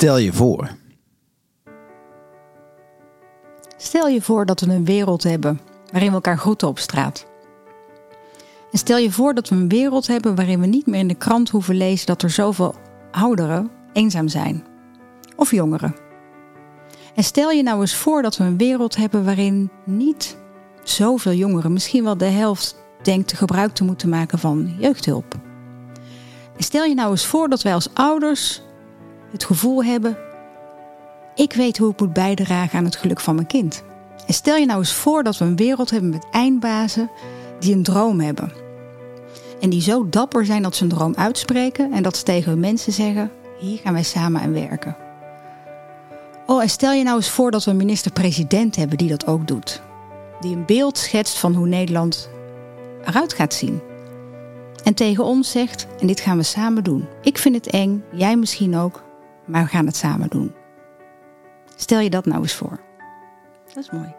Stel je voor. Stel je voor dat we een wereld hebben waarin we elkaar groeten op straat. En stel je voor dat we een wereld hebben waarin we niet meer in de krant hoeven lezen dat er zoveel ouderen eenzaam zijn. Of jongeren. En stel je nou eens voor dat we een wereld hebben waarin niet zoveel jongeren, misschien wel de helft, denkt gebruik te moeten maken van jeugdhulp. En stel je nou eens voor dat wij als ouders het gevoel hebben: ik weet hoe ik moet bijdragen aan het geluk van mijn kind. En stel je nou eens voor dat we een wereld hebben met eindbazen die een droom hebben. En die zo dapper zijn dat ze een droom uitspreken en dat ze tegen hun mensen zeggen: hier gaan wij samen aan werken. Oh, en stel je nou eens voor dat we een minister-president hebben die dat ook doet. Die een beeld schetst van hoe Nederland eruit gaat zien. En tegen ons zegt: en dit gaan we samen doen. Ik vind het eng, jij misschien ook, maar we gaan het samen doen. Stel je dat nou eens voor. Dat is mooi.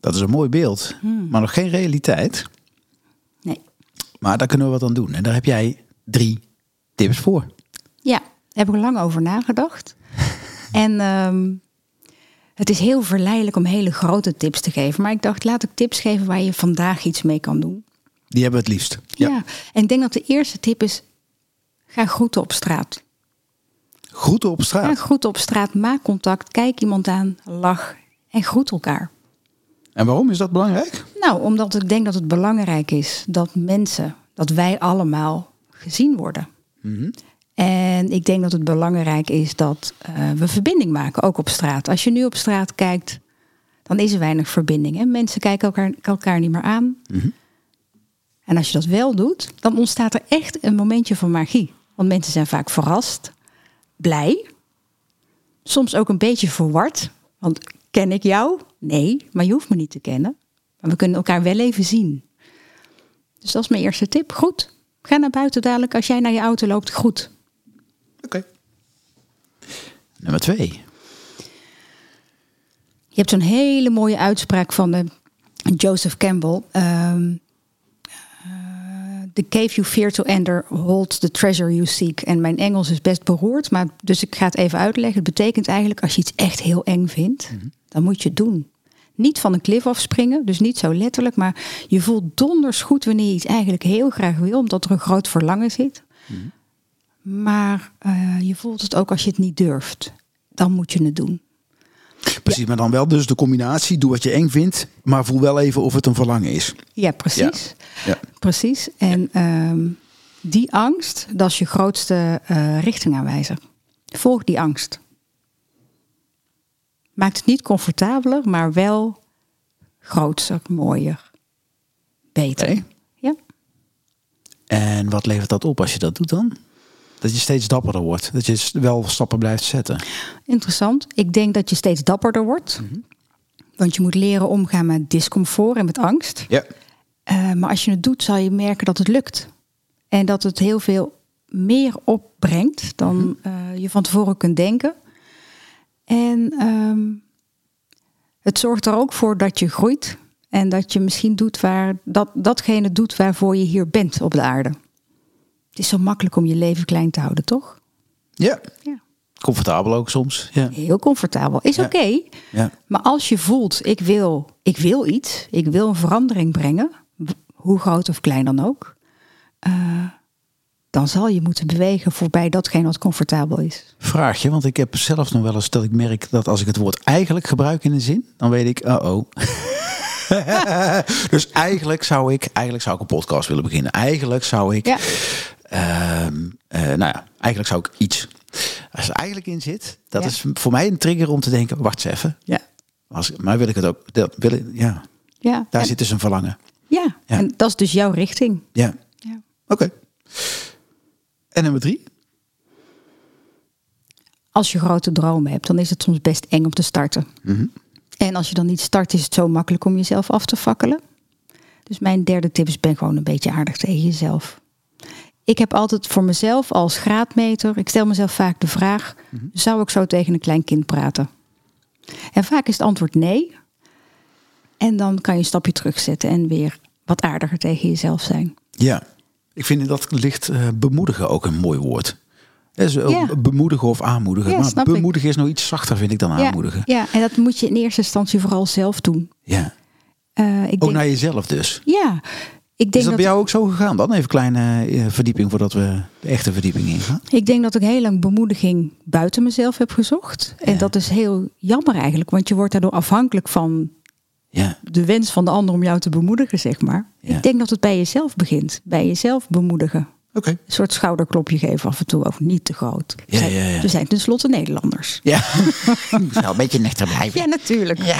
Dat is een mooi beeld, maar nog geen realiteit. Nee. Maar daar kunnen we wat aan doen. En daar heb jij drie tips voor. Ja, daar heb ik lang over nagedacht. en ehm, het is heel verleidelijk om hele grote tips te geven. Maar ik dacht, laat ik tips geven waar je vandaag iets mee kan doen. Die hebben we het liefst. Ja. en ik denk dat de eerste tip is, ga groeten op straat. Groeten op Ga straat. groeten op straat, maak contact, kijk iemand aan, lach en groet elkaar. En waarom is dat belangrijk? Nou, omdat ik denk dat het belangrijk is dat mensen, dat wij allemaal gezien worden. En ik denk dat het belangrijk is dat eh, we verbinding maken, ook op straat. Als je nu op straat kijkt, dan is er weinig verbinding. Hè? Mensen kijken elkaar, elkaar niet meer aan. En als je dat wel doet, dan ontstaat er echt een momentje van magie. Want mensen zijn vaak verrast, blij, soms ook een beetje verward. Want ken ik jou? Nee, maar je hoeft me niet te kennen. Maar we kunnen elkaar wel even zien. Dus dat is mijn eerste tip. Goed. Ga naar buiten dadelijk. Als jij naar je auto loopt, goed. Oké. Nummer twee. Je hebt zo'n hele mooie uitspraak van de Joseph Campbell. Ehm, eh, the cave you fear to enter holds the treasure you seek. En mijn Engels is best beroerd, maar dus ik ga het even uitleggen. Het betekent eigenlijk als je iets echt heel eng vindt, dan moet je het doen. Niet van een klif afspringen, dus niet zo letterlijk, maar je voelt donders goed wanneer je iets eigenlijk heel graag wil, omdat er een groot verlangen zit. Maar eh, je voelt het ook als je het niet durft. Dan moet je het doen. Precies, maar dan wel dus de combinatie. Doe wat je eng vindt, maar voel wel even of het een verlangen is. Ja, precies. Ja. Precies. En ehm, die angst, dat is je grootste eh, richtingaanwijzer. Volg die angst. Maakt het niet comfortabeler, maar wel grootser, mooier, beter. Ja. En wat levert dat op als je dat doet dan? Dat je steeds dapperder wordt. Dat je wel stappen blijft zetten. Interessant. Ik denk dat je steeds dapperder wordt. Want je moet leren omgaan met discomfort en met angst. Ja. Eh, maar als je het doet, zal je merken dat het lukt. En dat het heel veel meer opbrengt dan eh, je van tevoren kunt denken. En ehm, het zorgt er ook voor dat je groeit. En dat je misschien doet waar, dat, datgene doet waarvoor je hier bent op de aarde. Het is zo makkelijk om je leven klein te houden, toch? Ja. Ja. Comfortabel ook soms. Ja. Heel comfortabel. Is Ja. oké. Ja. Maar als je voelt, ik wil, ik wil iets, ik wil een verandering brengen, hoe groot of klein dan ook, eh, dan zal je moeten bewegen voorbij datgene wat comfortabel is. Vraagje, want ik heb zelf nog wel eens dat ik merk dat als ik het woord eigenlijk gebruik in een zin, dan weet ik, uh oh. dus eigenlijk zou ik, eigenlijk zou ik een podcast willen beginnen. Eigenlijk zou ik, Ja. Ehm, eh, nou ja, eigenlijk zou ik iets. Als er eigenlijk in zit, dat Ja. is voor mij een trigger om te denken, wacht eens even. Ja. Als, maar wil ik het ook, dat, wil ik, ja, Ja. daar en, zit dus een verlangen. ja. Ja. en dat is dus jouw richting. Ja, Ja. oké. En nummer drie? Als je grote dromen hebt, dan is het soms best eng om te starten. En als je dan niet start, is het zo makkelijk om jezelf af te fakkelen. Dus mijn derde tip is: ben gewoon een beetje aardig tegen jezelf. Ik heb altijd voor mezelf als graadmeter, ik stel mezelf vaak de vraag: zou ik zo tegen een klein kind praten? En vaak is het antwoord nee. En dan kan je een stapje terugzetten en weer wat aardiger tegen jezelf zijn. Ja. Ik vind in dat licht eh, bemoedigen ook een mooi woord. Ja. Bemoedigen of aanmoedigen. Ja, maar ik. bemoedigen is nog iets zachter, vind ik, dan Ja, aanmoedigen. ja, en dat moet je in eerste instantie vooral zelf doen. Ja. Eh, ik Ook denk, naar jezelf dus. Ja, ik Is denk, dat dat, bij jou ook zo gegaan dan? Even kleine eh, verdieping voordat we de echte verdieping ingaan. ik denk dat ik heel lang bemoediging buiten mezelf heb gezocht. En Ja. dat is heel jammer eigenlijk, want je wordt daardoor afhankelijk van Ja, de wens van de ander om jou te bemoedigen, zeg maar. Ja. Ik denk dat het bij jezelf begint. Bij jezelf bemoedigen. Een soort schouderklopje geven af en toe, ook niet te groot. We Ja, zijn, ja, ja. we zijn tenslotte Nederlanders. Ja, wel een beetje nechter blijven. Ja, natuurlijk. Ja.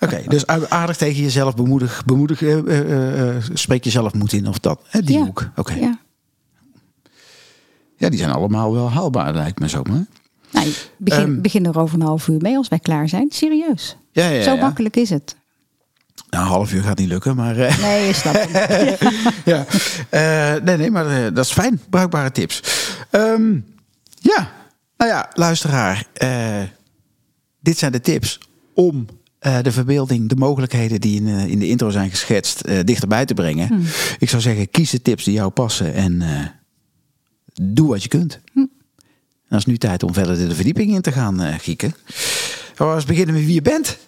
Oké, dus aardig tegen jezelf bemoedig, bemoedig eh, eh, eh, spreek jezelf moed in of dat, hè, die Ja. hoek. Oké. Ja. Ja, die zijn allemaal wel haalbaar, lijkt me zo. Maar. Nou, begin, Ehm. begin er over een half uur mee als wij klaar zijn. Serieus. Ja, ja, Zo makkelijk is het. Nou, een half uur gaat niet lukken, maar eh, Nee, je snapt het. ja. Eh, nee, nee, maar eh, dat is fijn. Bruikbare tips. Ehm, ja, nou ja, luisteraar. dit zijn de tips om de verbeelding, de mogelijkheden die in, in de intro zijn geschetst, dichterbij te brengen. Hmm. Ik zou zeggen, kies de tips die jou passen en doe wat je kunt. Hmm. Dan is nu tijd om verder de verdieping in te gaan, eh Gieke. Gaan we eens beginnen met wie je bent.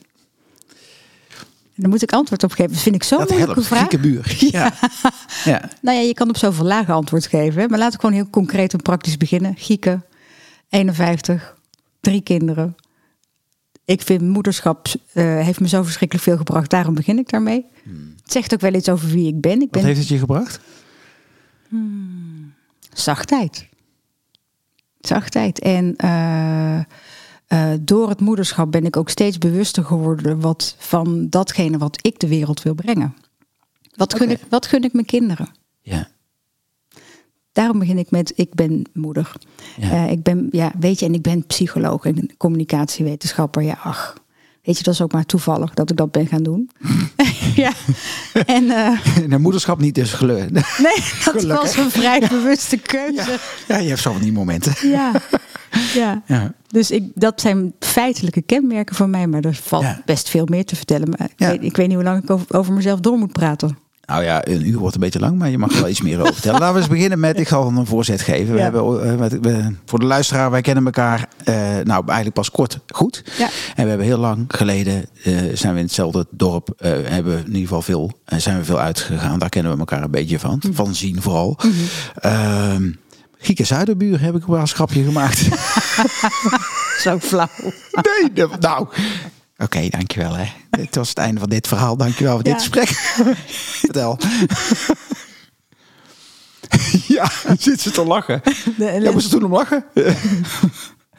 Daar moet ik antwoord op geven. Dat vind ik zo'n Dat moeilijke helpt, vraag. Buur. Ja. ja. Nou ja, je kan op zoveel lagen antwoord geven. Maar laten we gewoon heel concreet en praktisch beginnen. Gieke, 51, drie kinderen. Ik vind moederschap eh, heeft me zo verschrikkelijk veel gebracht. Daarom begin ik daarmee. Het zegt ook wel iets over wie ik ben. Ik Wat ben heeft het je gebracht? zachtheid. Zachtheid. En eh, eh, door het moederschap ben ik ook steeds bewuster geworden wat, van datgene wat ik de wereld wil brengen. Wat gun, ik, wat gun ik mijn kinderen? Ja. Daarom begin ik met ik ben moeder. Ja. Eh, ik ben, ja, weet je, en ik ben psycholoog en communicatiewetenschapper. Ja, ach, weet je, dat is ook maar toevallig dat ik dat ben gaan doen. ja, en eh, De moederschap niet dus geluk. nee, dat Gelukkig. was een vrij bewuste keuze. Ja, je hebt zo van die momenten. Ja, ja. Ja. Dus ik, dat zijn feitelijke kenmerken van mij, maar er valt best veel meer te vertellen. Maar ik, weet, ik weet niet hoe lang ik over, over mezelf door moet praten. Nou ja, een uur wordt een beetje lang, maar je mag er wel iets meer over vertellen. Laten we eens beginnen met, ik zal een voorzet geven. We Ja. hebben, eh, we- we- voor de luisteraar, wij kennen elkaar eh, nou eigenlijk pas kort goed. Ja. En we hebben heel lang geleden, eh, zijn we in hetzelfde dorp, eh, hebben we in ieder geval veel, eh, zijn we veel uitgegaan. Daar kennen we elkaar een beetje van, Mhm. van zien vooral. Ehm Gieke Zuiderbuur heb ik wel een schapje gemaakt. Zo flauw. nee, nou... Oké, dankjewel hè. Dit was het einde van dit verhaal. Dankjewel voor Ja. dit gesprek. Vertel. ja, zit ze te lachen. De Ja, moest ze toen om lachen?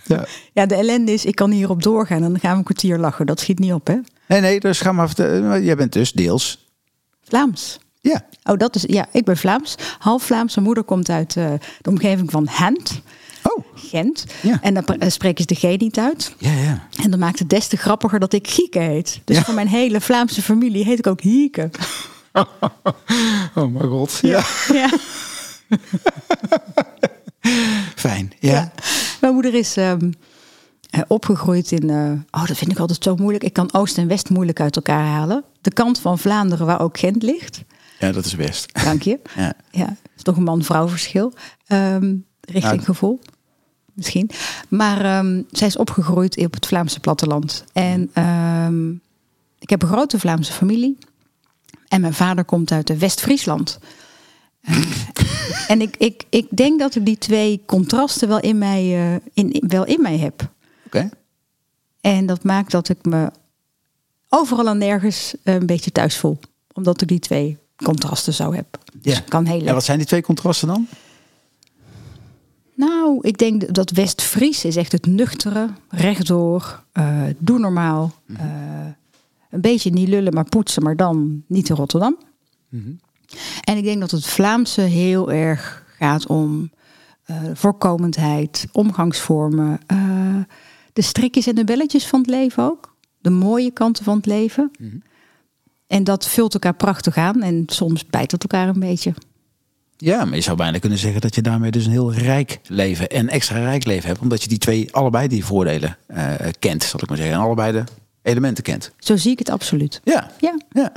ja. ja, de ellende is, ik kan hierop doorgaan en dan gaan we een kwartier lachen. Dat schiet niet op, hè? Nee, nee, dus ga maar vertellen. Jij bent dus deels. Vlaams. Ja. Oh, dat is, ja, ik ben Vlaams. Half Vlaams. Mijn moeder komt uit eh, de omgeving van Gent. Oh. Gent. Ja. En dan eh, spreken ze de G niet uit. Ja, ja. En dat maakt het des te grappiger dat ik Gieke heet. Dus Ja. voor mijn hele Vlaamse familie heet ik ook Hieke. Oh mijn god. Ja. ja. Fijn. Ja. Ja. Mijn moeder is ehm, eh, opgegroeid in. eh, oh, dat vind ik altijd zo moeilijk. Ik kan Oost en West moeilijk uit elkaar halen. De kant van Vlaanderen waar ook Gent ligt. ja, dat is best. Dank je. Ja. Ja, is toch een man-vrouw verschil. Ehm, richting gevoel. Misschien. Maar ehm, zij is opgegroeid op het Vlaamse platteland. En ehm, ik heb een grote Vlaamse familie. En mijn vader komt uit de West-Friesland. Eh, en ik, ik, ik denk dat ik die twee contrasten wel in mij, eh, in, in- wel in mij heb. Oké. En dat maakt dat ik me overal en nergens eh, een beetje thuis voel. Omdat ik die twee contrasten zo heb. Dus Ja. kan heel Ja, wat zijn die twee contrasten dan? Nou, ik denk dat West-Fries is echt het nuchtere, rechtdoor, eh doe normaal. Mhm. eh, een beetje niet lullen, maar poetsen, maar dan niet in Rotterdam. Mhm. En ik denk dat het Vlaamse heel erg gaat om eh, voorkomendheid, omgangsvormen, de strikjes en de belletjes van het leven ook. De mooie kanten van het leven. Mhm. En dat vult elkaar prachtig aan en soms bijt het elkaar een beetje. Ja, maar je zou bijna kunnen zeggen dat je daarmee dus een heel rijk leven en extra rijk leven hebt. Omdat je die twee, allebei die voordelen eh, kent, zal ik maar zeggen. En allebei de elementen kent. Zo zie ik het absoluut. Ja, Ja, ja.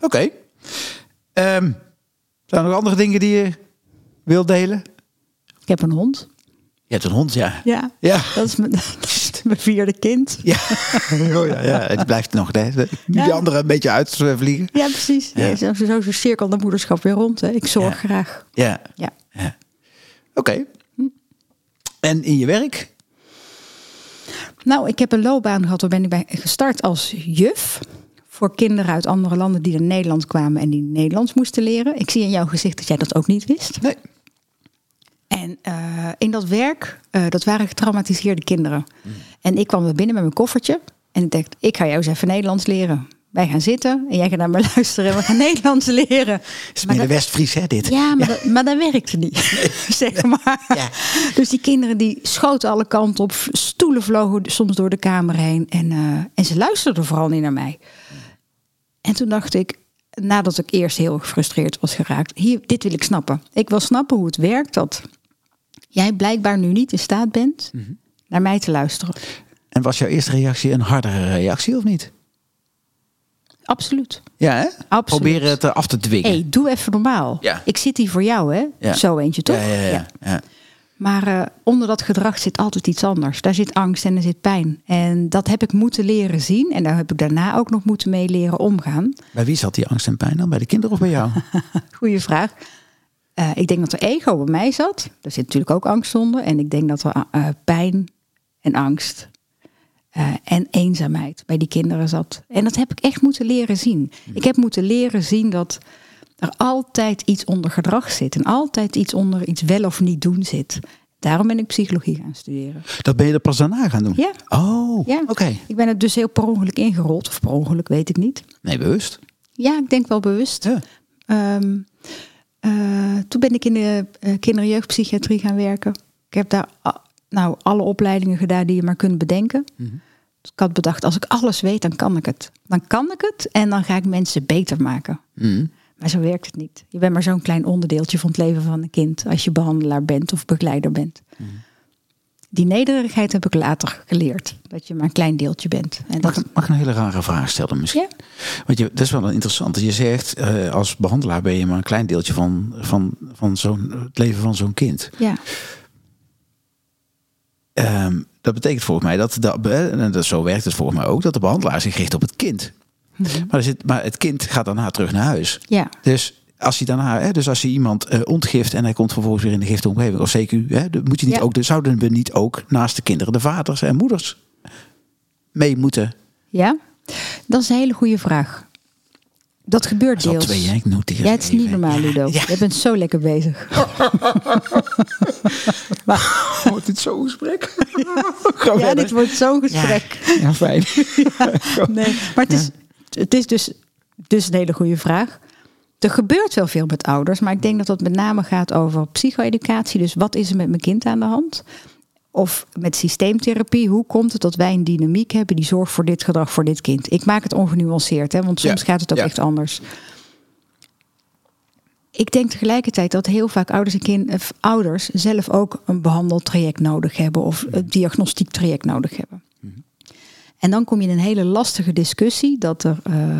Oké. Ehm, Zijn er nog andere dingen die je wilt delen? Ik heb een hond. Je hebt een hond, ja. Ja, Ja. dat is mijn, mijn vierde kind. Ja, oh, ja, ja. het blijft nog. Hè. Die Ja. andere een beetje uitvliegen. Ja, precies. Ja. Zo, zo, zo cirkelt de moederschap weer rond. Hè. Ik zorg graag. Ja. Ja. ja. Oké. En in je werk? Nou, ik heb een loopbaan gehad. Waar ben ik bij gestart als juf. Voor kinderen uit andere landen die naar Nederland kwamen en die Nederlands moesten leren. Ik zie in jouw gezicht dat jij dat ook niet wist. Nee. En eh, in dat werk, eh, dat waren getraumatiseerde kinderen. En ik kwam er binnen met mijn koffertje. En ik dacht, ik ga jou eens even Nederlands leren. Wij gaan zitten en jij gaat naar me luisteren en we gaan Nederlands leren. Het is Maar meer de West-Fries, hè, dit? Ja, maar, Dat, maar dat werkte niet. zeg maar. Ja. Dus die kinderen die schoten alle kanten op. Stoelen vlogen soms door de kamer heen. En, eh, en ze luisterden vooral niet naar mij. En toen dacht ik, nadat ik eerst heel gefrustreerd was geraakt. Hier, dit wil ik snappen. Ik wil snappen hoe het werkt dat jij blijkbaar nu niet in staat bent naar mij te luisteren. En was jouw eerste reactie een hardere reactie of niet? Absoluut. Ja, hè? Absoluut. Proberen het eh, af te dwingen. Hey, doe even normaal. Ja. Ik zit hier voor jou, hè? Ja. Zo eentje, toch? Ja, ja, ja. ja. Maar eh, onder dat gedrag zit altijd iets anders. Daar zit angst en er zit pijn. En dat heb ik moeten leren zien. En daar heb ik daarna ook nog moeten mee leren omgaan. Bij wie zat die angst en pijn dan? Bij de kinderen of bij jou? Goeie vraag. Eh, ik denk dat er ego bij mij zat. Daar zit natuurlijk ook angst onder. En ik denk dat er eh, pijn en angst eh, en eenzaamheid bij die kinderen zat. En dat heb ik echt moeten leren zien. Ik heb moeten leren zien dat er altijd iets onder gedrag zit. En altijd iets onder iets wel of niet doen zit. Daarom ben ik psychologie gaan studeren. Dat ben je er pas daarna gaan doen? Ja. Oh, Ja. oké. Ik ben het dus heel per ongeluk ingerold. Of per ongeluk, weet ik niet. Nee, bewust. Ja, ik denk wel bewust. Ja. Ehm, eh, toen ben ik in de eh, kinder- en jeugdpsychiatrie gaan werken. Ik heb daar nou, alle opleidingen gedaan die je maar kunt bedenken. Dus ik had bedacht, als ik alles weet, dan kan ik het. Dan kan ik het en dan ga ik mensen beter maken. Mhm. Maar zo werkt het niet. Je bent maar zo'n klein onderdeeltje van het leven van een kind als je behandelaar bent of begeleider bent. Die nederigheid heb ik later geleerd. Dat je maar een klein deeltje bent. En Mag, dat, ik- mag ik een hele rare vraag stellen misschien? Ja. Want je, dat is wel interessant. Je zegt, eh, als behandelaar ben je maar een klein deeltje van, van, van zo'n, het leven van zo'n kind. ja, Ehm, dat betekent volgens mij dat, dat, en dat, zo werkt het volgens mij ook, dat de behandelaar zich richt op het kind. Maar, er zit, maar het kind gaat daarna terug naar huis. ja, Dus als hij daarna, hè, dus als je iemand eh, ontgift en hij komt vervolgens weer in de giftige omgeving, of CQ, hè, moet je niet Ja. ook, zouden we niet ook naast de kinderen de vaders en moeders mee moeten. ja. Dat is een hele goede vraag. Dat gebeurt Dat deels. twee, hè? ik noteer Ja, het is even. niet normaal, Ludo. Ja. Je bent zo lekker bezig. maar, Wordt dit zo'n gesprek? Ja, verder. dit wordt zo'n gesprek. Ja, fijn. Nee, maar het is, het is dus, dus een hele goede vraag. Er gebeurt wel veel met ouders, maar ik denk dat dat met name gaat over psycho-educatie. Dus wat is er met mijn kind aan de hand? Of met systeemtherapie, hoe komt het dat wij een dynamiek hebben die zorgt voor dit gedrag voor dit kind? Ik maak het ongenuanceerd, hè, want soms Ja, gaat het ook ja. echt anders. Ik denk tegelijkertijd dat heel vaak ouders en kind, of ouders zelf ook een behandeltraject nodig hebben of een diagnostiek traject nodig hebben. En dan kom je in een hele lastige discussie dat er eh,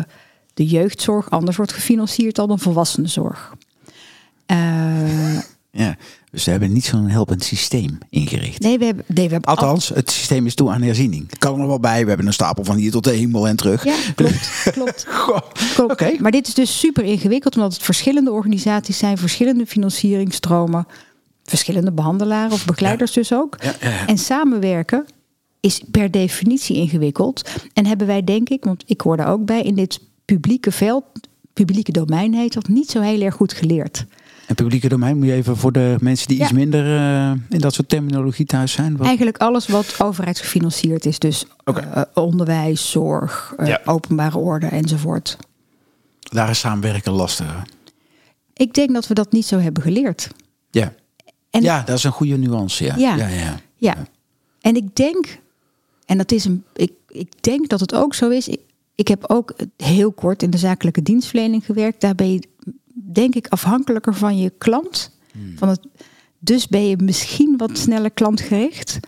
de jeugdzorg anders wordt gefinancierd dan de volwassenenzorg. Eh, Ja, dus ze hebben niet zo'n helpend systeem ingericht. nee, we hebben, nee, we hebben al- Althans, het systeem is toe aan herziening. Kan er nog wel bij. We hebben een stapel van hier tot de hemel en terug. Ja, klopt, klopt. Klopt. Oké. Maar dit is dus super ingewikkeld, omdat het verschillende organisaties zijn, verschillende financieringstromen, verschillende behandelaren of begeleiders dus ook. Ja, ja, ja. En samenwerken is per definitie ingewikkeld. En hebben wij, denk ik, want ik hoor daar ook bij, in dit publieke veld, publieke domein heet dat, niet zo heel erg goed geleerd. En publieke domein moet je even voor de mensen die Ja. iets minder eh, in dat soort terminologie thuis zijn. Wat? Eigenlijk alles wat overheidsgefinancierd is. Dus eh, onderwijs, zorg, eh, Ja. openbare orde enzovoort. Daar is samenwerken lastiger. Ik denk dat we dat niet zo hebben geleerd. Ja. En ja, dat is een goede nuance. Ja. Ja. Ja, ja. Ja. En ik denk, en dat is een, ik, ik denk dat het ook zo is. Ik, ik heb ook heel kort in de zakelijke dienstverlening gewerkt. Daar ben je, denk ik, afhankelijker van je klant. Van het, dus ben je misschien wat sneller klantgericht.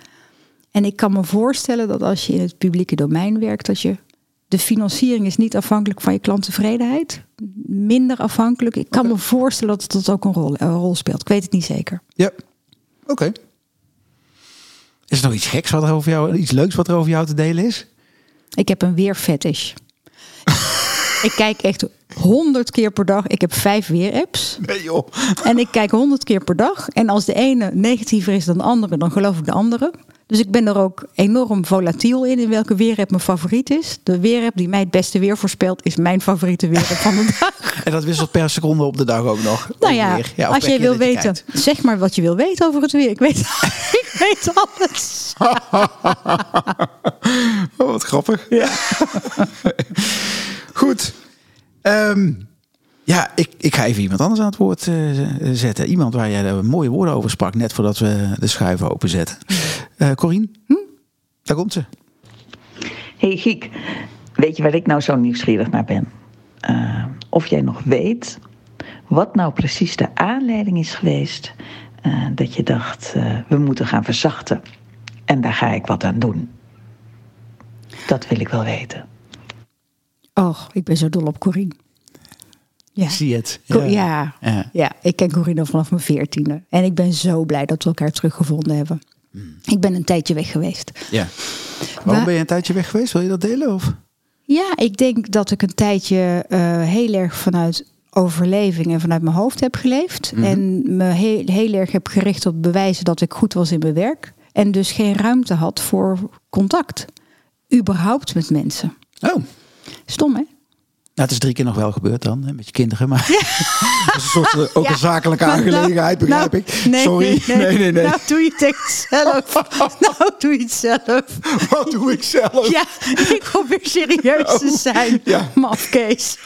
En ik kan me voorstellen dat als je in het publieke domein werkt, dat je De financiering is niet afhankelijk van je klanttevredenheid. Minder afhankelijk. Ik kan me voorstellen dat dat ook een rol, een rol speelt. Ik weet het niet zeker. Ja, oké. Is er nog iets geks wat er over jou, iets leuks wat er over jou te delen is? Ik heb een weerfetish. ik kijk echt honderd keer per dag. Ik heb vijf weerapps. Nee joh. En ik kijk honderd keer per dag. En als de ene negatiever is dan de andere, dan geloof ik de andere. Dus ik ben er ook enorm volatiel in, in welke weerapp mijn favoriet is. De weerapp die mij het beste weer voorspelt, is mijn favoriete weerapp van de dag. En dat wisselt per seconde op de dag ook nog. Nou ja, als jij wil weten, zeg maar wat je wil weten over het weer. Ik weet, weet alles. Oh, wat grappig. Ja. Goed. Ehm, ja, ik, ik ga even iemand anders aan het woord eh, zetten. Iemand waar jij mooie woorden over sprak, net voordat we de schuiven openzetten. Eh Corien, hm? daar komt ze. hey Giek, weet je waar ik nou zo nieuwsgierig naar ben? Eh, of jij nog weet wat nou precies de aanleiding is geweest eh, dat je dacht, eh, we moeten gaan verzachten. En daar ga ik wat aan doen. Dat wil ik wel weten. Och, ik ben zo dol op Corine. Ja. Ik zie het. Ja. Ja. Ja. ik ken Corine al vanaf mijn veertiende. En ik ben zo blij dat we elkaar teruggevonden hebben. Ik ben een tijdje weg geweest. ja. Waarom Waar- ben je een tijdje weg geweest? Wil je dat delen? Of? Ja, ik denk dat ik een tijdje eh, heel erg vanuit overleving en vanuit mijn hoofd heb geleefd. En me heel, heel erg heb gericht op bewijzen dat ik goed was in mijn werk. En dus geen ruimte had voor contact. Überhaupt met mensen. Oh, Stom, hè? Nou, het is drie keer nog wel gebeurd dan, hè, met je kinderen. Maar dat is een soort, eh, ook een zakelijke nou- aangelegenheid, begrijp nou, ik. Nee, Sorry. Nee, nee, nee. Nou, doe je het zelf. nou, doe je het zelf. Wat doe ik zelf? Ja, ik probeer serieus te zijn. Oh, ja. Mafkees.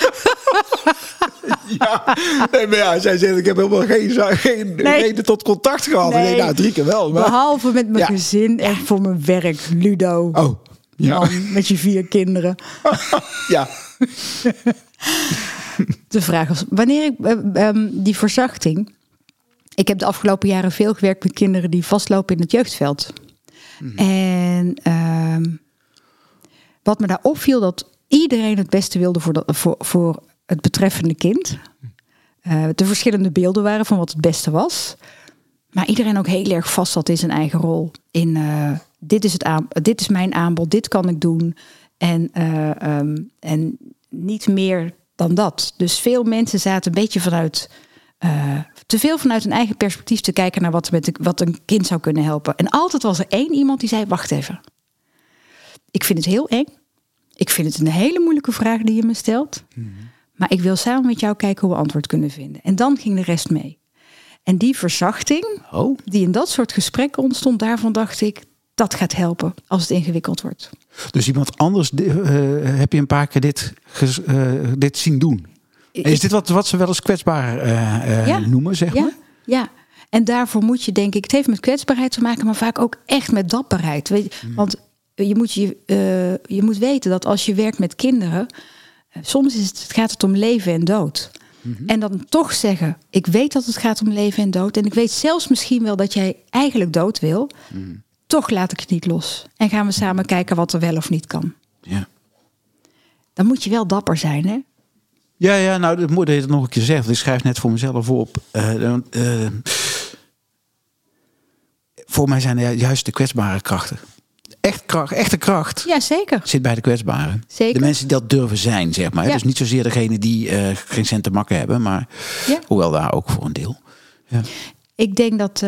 Ja. Nee, maar ja, zij zegt, ik heb helemaal geen, geen Nee. reden tot contact gehad. Ik Nee. denk, nou, drie keer wel. Maar... Behalve met mijn Ja. gezin en voor mijn werk, Ludo. Oh, ja. Man, met je vier kinderen. ja. De vraag was, wanneer ik eh, ehm, die verzachting... Ik heb de afgelopen jaren veel gewerkt met kinderen die vastlopen in het jeugdveld. En ehm, wat me daar opviel, dat iedereen het beste wilde voor, voor, voor het betreffende kind. Eh de verschillende beelden waren van wat het beste was. Maar iedereen ook heel erg vast zat in zijn eigen rol. In eh, dit, is het aan, dit is mijn aanbod, dit kan ik doen. En, eh, ehm, en niet meer dan dat. Dus veel mensen zaten een beetje vanuit. eh, te veel vanuit hun eigen perspectief te kijken naar wat, met de, wat een kind zou kunnen helpen. En altijd was er één iemand die zei: Wacht even. Ik vind het heel eng. Ik vind het een hele moeilijke vraag die je me stelt. Maar ik wil samen met jou kijken hoe we antwoord kunnen vinden. En dan ging de rest mee. En die verzachting, Oh, die in dat soort gesprekken ontstond, daarvan dacht ik, dat gaat helpen als het ingewikkeld wordt. dus iemand anders eh, heb je een paar keer dit, eh, dit zien doen. En is dit wat, wat ze wel eens kwetsbaar eh, Ja. noemen, zeg Ja, maar? ja. En daarvoor moet je, denk ik, het heeft met kwetsbaarheid te maken, maar vaak ook echt met dapperheid. Weet je, Hmm. Want je moet, je, je moet weten dat als je werkt met kinderen, soms is het, gaat het om leven en dood. Mhm. En dan toch zeggen, ik weet dat het gaat om leven en dood. En ik weet zelfs misschien wel dat jij eigenlijk dood wil. Mhm. Toch laat ik het niet los. En gaan we samen kijken wat er wel of niet kan. Ja. Dan moet je wel dapper zijn, hè? Ja, ja, nou, het moet het nog een keer zeggen. Ik schrijf net voor mezelf op. Eh, eh, voor mij zijn er juist de kwetsbare krachten. Echt kracht, echte kracht Ja, zeker. zit bij de kwetsbaren. Zeker. De mensen die dat durven zijn, zeg maar. Ja. Dus niet zozeer degene die eh, geen cent te makken hebben, maar Ja. hoewel daar ook voor een deel. Ja. Ik denk dat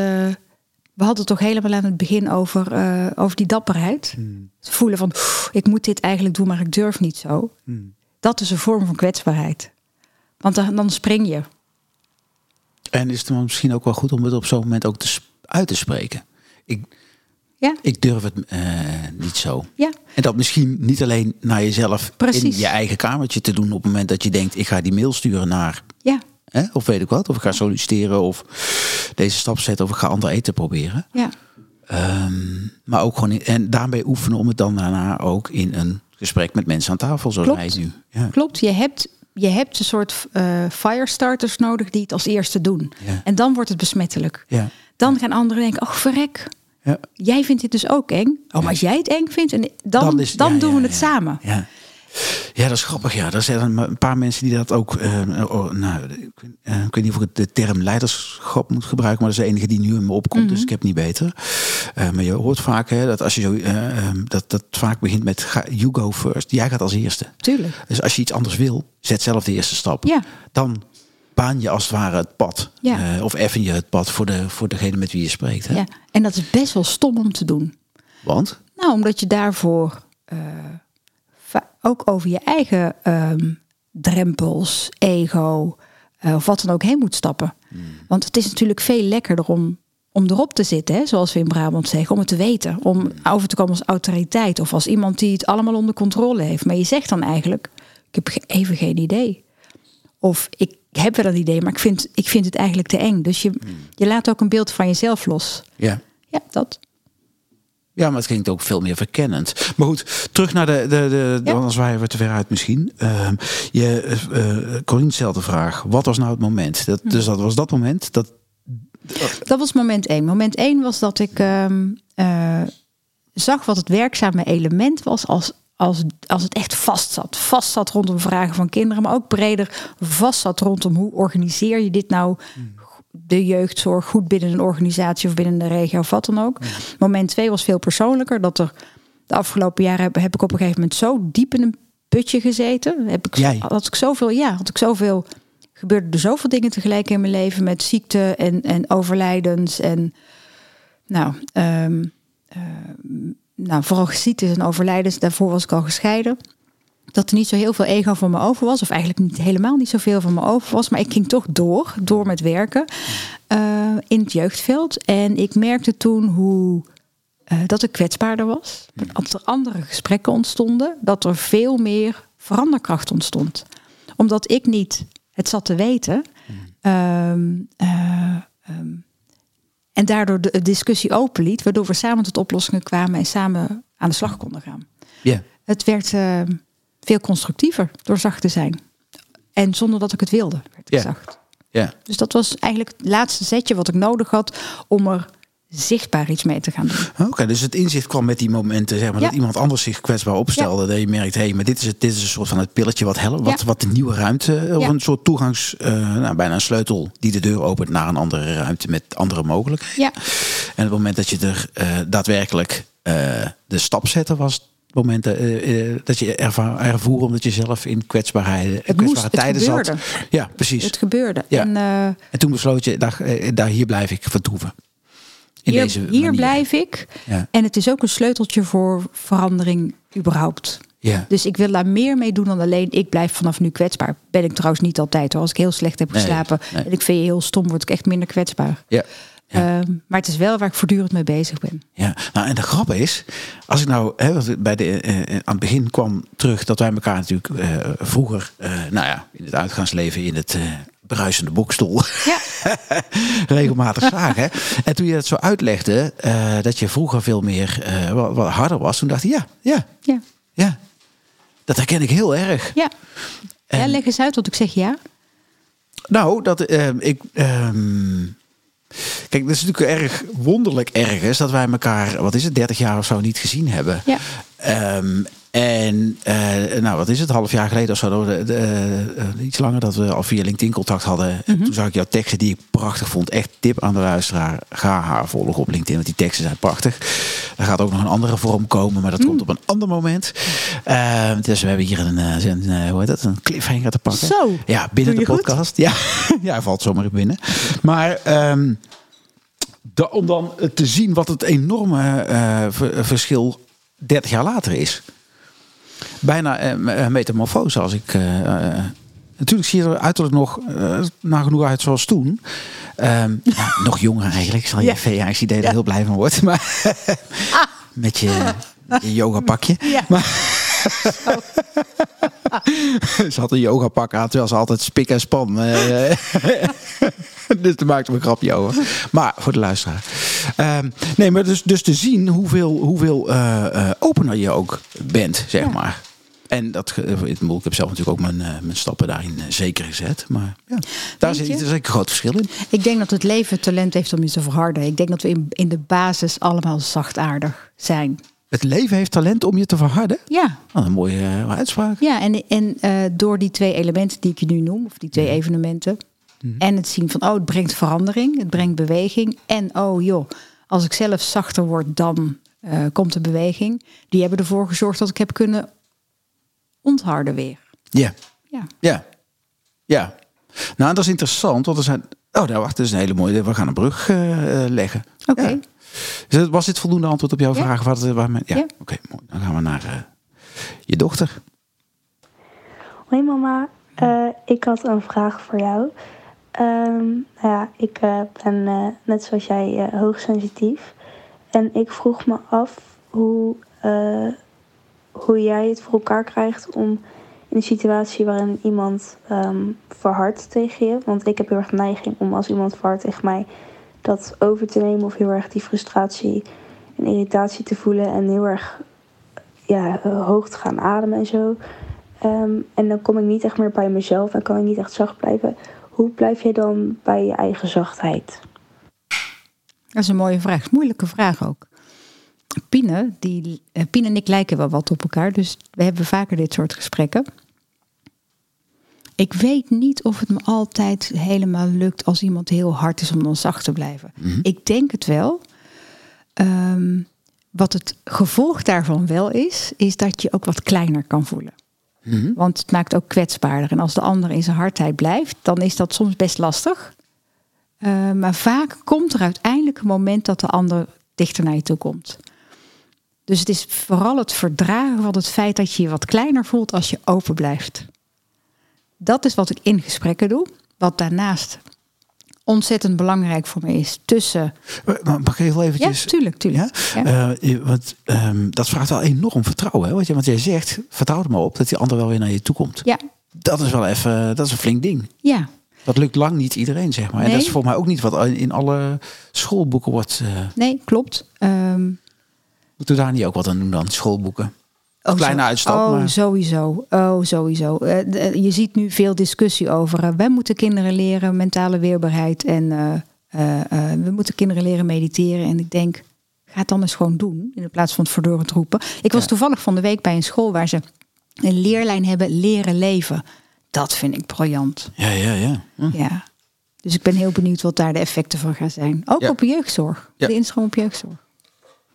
we hadden het toch helemaal aan het begin over, eh, over die dapperheid. Het voelen van "Oeh, ik moet dit eigenlijk doen, maar ik durf niet zo. Dat is een vorm van kwetsbaarheid. Want dan, dan spring je. En is het dan misschien ook wel goed om het op zo'n moment ook te, uit te spreken. Ik, Ja, ik durf het eh, niet zo. ja. En dat misschien niet alleen naar jezelf in Precies. je eigen kamertje te doen op het moment dat je denkt, ik ga die mail sturen naar, ja, hè, of weet ik wat, of ik ga solliciteren of deze stap zetten of ik ga ander eten proberen. ja. Ehm, maar ook gewoon in, en daarbij oefenen om het dan daarna ook in een gesprek met mensen aan tafel, zoals Klopt. wij nu. Ja. Klopt, je hebt, je hebt een soort eh firestarters nodig die het als eerste doen. Ja. En dan wordt het besmettelijk. Ja. Dan gaan anderen denken, oh verrek, Ja. jij vindt dit dus ook eng. Oh, maar als jij het eng vindt, en dan, dan, is- ja, doen we het ja. samen. Ja. Dat is grappig. Ja, er zijn een paar mensen die dat ook. Uh, oh, nou, ik, uh, ik, weet niet of ik de term leiderschap moet gebruiken, maar dat is de enige die nu in me opkomt, dus mhm. ik heb niet beter. Uh, maar je hoort vaak hè, dat als je zo. Dat, dat vaak begint met ga, you go first. Jij gaat als eerste. Tuurlijk. Dus als je iets anders wil, zet zelf de eerste stap. Ja. Dan baan je als het ware het pad. Ja. of effen je het pad voor, de, voor degene met wie je spreekt. Hè? Ja, en dat is best wel stom om te doen. Want? Nou, omdat je daarvoor ook over je eigen um, drempels, ego uh, of wat dan ook heen moet stappen. Hmm. Want het is natuurlijk veel lekkerder om, om erop te zitten, hè, zoals we in Brabant zeggen, om het te weten. Om hmm. over te komen als autoriteit of als iemand die het allemaal onder controle heeft. Maar je zegt dan eigenlijk, ik heb even geen idee. Of ik heb wel een idee, maar ik vind, ik vind het eigenlijk te eng. Dus je, hmm. je laat ook een beeld van jezelf los. Ja. Ja, dat. Ja, maar het klinkt ook veel meer verkennend. Maar goed, terug naar de, de, de ja. anders waren we te ver uit misschien. Uh, je, uh, Corine stelde de vraag, wat was nou het moment? Dat, dus dat was dat moment. Dat, dat was moment één. Moment één was dat ik uh, zag wat het werkzame element was als, als, als het echt vast zat. Vast zat rondom vragen van kinderen, maar ook breder vast zat rondom hoe organiseer je dit nou hmm de jeugdzorg goed binnen een organisatie of binnen de regio of wat dan ook. Moment twee was veel persoonlijker. Dat er de afgelopen jaren heb, heb ik op een gegeven moment zo diep in een putje gezeten. Heb ik, Jij? Had ik zoveel, ja, had ik zoveel. Gebeurde er zoveel dingen tegelijk in mijn leven met ziekte en, en overlijdens. En nou, um, uh, nou, vooral ziektes en overlijdens. Daarvoor was ik al gescheiden dat er niet zo heel veel ego van me over was. Of eigenlijk niet helemaal niet zoveel van me over was. Maar ik ging toch door, door met werken uh, in het jeugdveld. En ik merkte toen hoe uh, dat ik kwetsbaarder was. Dat er andere gesprekken ontstonden. Dat er veel meer veranderkracht ontstond. Omdat ik niet het zat te weten. Um, uh, um, en daardoor de discussie openliet. Waardoor we samen tot oplossingen kwamen en samen aan de slag konden gaan. Ja. Het werd veel constructiever door zacht te zijn. En zonder dat ik het wilde, werd ik zacht. Ja. Dus dat was eigenlijk het laatste zetje wat ik nodig had om er zichtbaar iets mee te gaan doen. Oké, dus het inzicht kwam met die momenten, zeg maar, dat iemand anders zich kwetsbaar opstelde. Dat je merkt, hé, hey, maar dit is, het, dit is een soort van het pilletje wat helpt, wat, wat de nieuwe ruimte, of een soort toegangs, uh, nou, bijna een sleutel die de deur opent naar een andere ruimte met andere mogelijkheden. Ja. En op het moment dat je er uh, daadwerkelijk uh, de stap zette, was momenten uh, uh, dat je ervaar, ervoer omdat je zelf in kwetsbaarheid, het kwetsbare moest, tijden het zat. Ja, precies. Het gebeurde. Ja. En, uh, en toen besloot je, daar, daar hier blijf ik vertoeven. In hier, deze hier blijf ik. Ja. En het is ook een sleuteltje voor verandering überhaupt. Ja. Dus ik wil daar meer mee doen dan alleen ik blijf vanaf nu kwetsbaar. Ben ik trouwens niet altijd hoor. Als ik heel slecht heb geslapen nee, nee. en ik vind je heel stom, word ik echt minder kwetsbaar. Ja. Ja. Um, maar het is wel waar ik voortdurend mee bezig ben. Ja, nou en de grap is, als ik nou hè, bij de, uh, aan het begin kwam terug dat wij elkaar natuurlijk uh, vroeger, uh, nou ja, in het uitgaansleven in het bruisende bokstoel ja. regelmatig zagen. En toen je het zo uitlegde, dat je vroeger veel meer wat, wat, harder was, toen dacht ik ja, ja, ja, ja, dat herken ik heel erg. Ja, en, ja leg eens uit wat ik zeg ja. Nou, dat ik. Um, Kijk, dat is natuurlijk erg wonderlijk ergens dat wij elkaar, wat is het, 30 jaar of zo niet gezien hebben. Ja. Um, en uh, nou, wat is het, half jaar geleden of zo, de, de, uh, iets langer dat we al via LinkedIn contact hadden. Mm -hmm. Toen zag ik jouw teksten die ik prachtig vond. Echt tip aan de luisteraar. Ga haar volgen op LinkedIn, want die teksten zijn prachtig. Er gaat ook nog een andere vorm komen, maar dat mm. komt op een ander moment. Uh, dus we hebben hier een, een, hoe heet dat, een cliffhanger te pakken. Zo, ja, binnen de podcast. Goed? Ja, ja, hij valt zomaar binnen. Maar... Um, de, om dan te zien wat het enorme verschil 30 jaar later is bijna uh, metamorfose als ik. Uh, natuurlijk zie je er uiterlijk nog nagenoeg uit zoals toen. Um, ja, nog jonger eigenlijk. Zal je ja. VA-idee er ja. heel blij van wordt. Maar ah. met je, je yoga pakje. Ja. Maar, ze had een yoga pak aan terwijl ze altijd spik en span. dus daar maakte me een grapje over. Maar voor de luisteraar. Um, nee, maar dus, dus te zien hoeveel, hoeveel uh, uh, opener je ook bent, zeg ja. maar. En dat, ik heb zelf natuurlijk ook mijn, mijn stappen daarin zeker gezet. Maar ja, daar zit, er een groot verschil in. Ik denk dat het leven talent heeft om je te verharden. Ik denk dat we in, in de basis allemaal zachtaardig zijn. Het leven heeft talent om je te verharden. Ja, een mooie eh, uitspraak. ja en, en eh, door die twee elementen die ik je nu noem, of die twee evenementen, en het zien van, oh, het brengt verandering, het brengt beweging. En oh joh, als ik zelf zachter word, dan eh, komt de beweging. Die hebben ervoor gezorgd dat ik heb kunnen ontharden weer. Ja. Ja. Ja. Ja. Nou, dat is interessant, want er zijn... Oh, nou, wacht, dat is een hele mooie... We gaan een brug eh, eh, leggen. Oké. Ja. Dus Was dit voldoende antwoord op jouw Ja. vraag? Wat, waar men- ja, Ja. oké, mooi. Dan gaan we naar eh, je dochter. Hoi mama, Eh, ik had een vraag voor jou. Ehm, nou ja, ik eh, ben eh, net zoals jij eh, hoogsensitief. En ik vroeg me af hoe, hoe jij het voor elkaar krijgt om in een situatie waarin iemand ehm verhardt tegen je. Want ik heb heel erg neiging om als iemand verhardt tegen mij dat over te nemen of heel erg die frustratie en irritatie te voelen en heel erg ja, hoog te gaan ademen en zo. Ehm, en dan kom ik niet echt meer bij mezelf en kan ik niet echt zacht blijven. Hoe blijf je dan bij je eigen zachtheid? Dat is een mooie vraag. Moeilijke vraag ook. Pine, die, eh, Pine en ik lijken wel wat op elkaar, dus we hebben vaker dit soort gesprekken. Ik weet niet of het me altijd helemaal lukt als iemand heel hard is om dan zacht te blijven. Ik denk het wel. Ehm, wat het gevolg daarvan wel is, is dat je ook wat kleiner kan voelen. Want het maakt ook kwetsbaarder. En als de ander in zijn hardheid blijft, dan is dat soms best lastig. Uh, maar vaak komt er uiteindelijk een moment dat de ander dichter naar je toe komt. Dus het is vooral het verdragen van het feit dat je je wat kleiner voelt als je open blijft. Dat is wat ik in gesprekken doe. Wat daarnaast ontzettend belangrijk voor me is tussen. Maar Mag ik Ja, eventjes... tuurlijk, tuurlijk. Ja? Ja. Eh, want ehm, dat vraagt wel enorm vertrouwen. Hè? Want, je, want jij zegt, vertrouw er maar op dat die ander wel weer naar je toe komt. Ja, Dat is wel even, dat is een flink ding. ja. Dat lukt lang niet iedereen, zeg maar. En dat is voor mij ook niet wat in alle schoolboeken wordt. eh nee, klopt. Ehm, moeten we daar niet ook wat aan doen dan? Schoolboeken. Oh, Kleine uitstap, Oh, maar- sowieso. Oh, sowieso. Eh, de- je ziet nu veel discussie over. eh, wij moeten kinderen leren mentale weerbaarheid. En eh, eh, eh, we moeten kinderen leren mediteren. En ik denk, ga het dan eens gewoon doen. In plaats van het verdorend roepen. Ik was Ja. toevallig van de week bij een school waar ze een leerlijn hebben leren leven. Dat vind ik briljant. Ja, ja, ja. Hm. Ja. Dus ik ben heel benieuwd wat daar de effecten van gaan zijn. Ook Ja. op jeugdzorg. Ja. De instroom op jeugdzorg.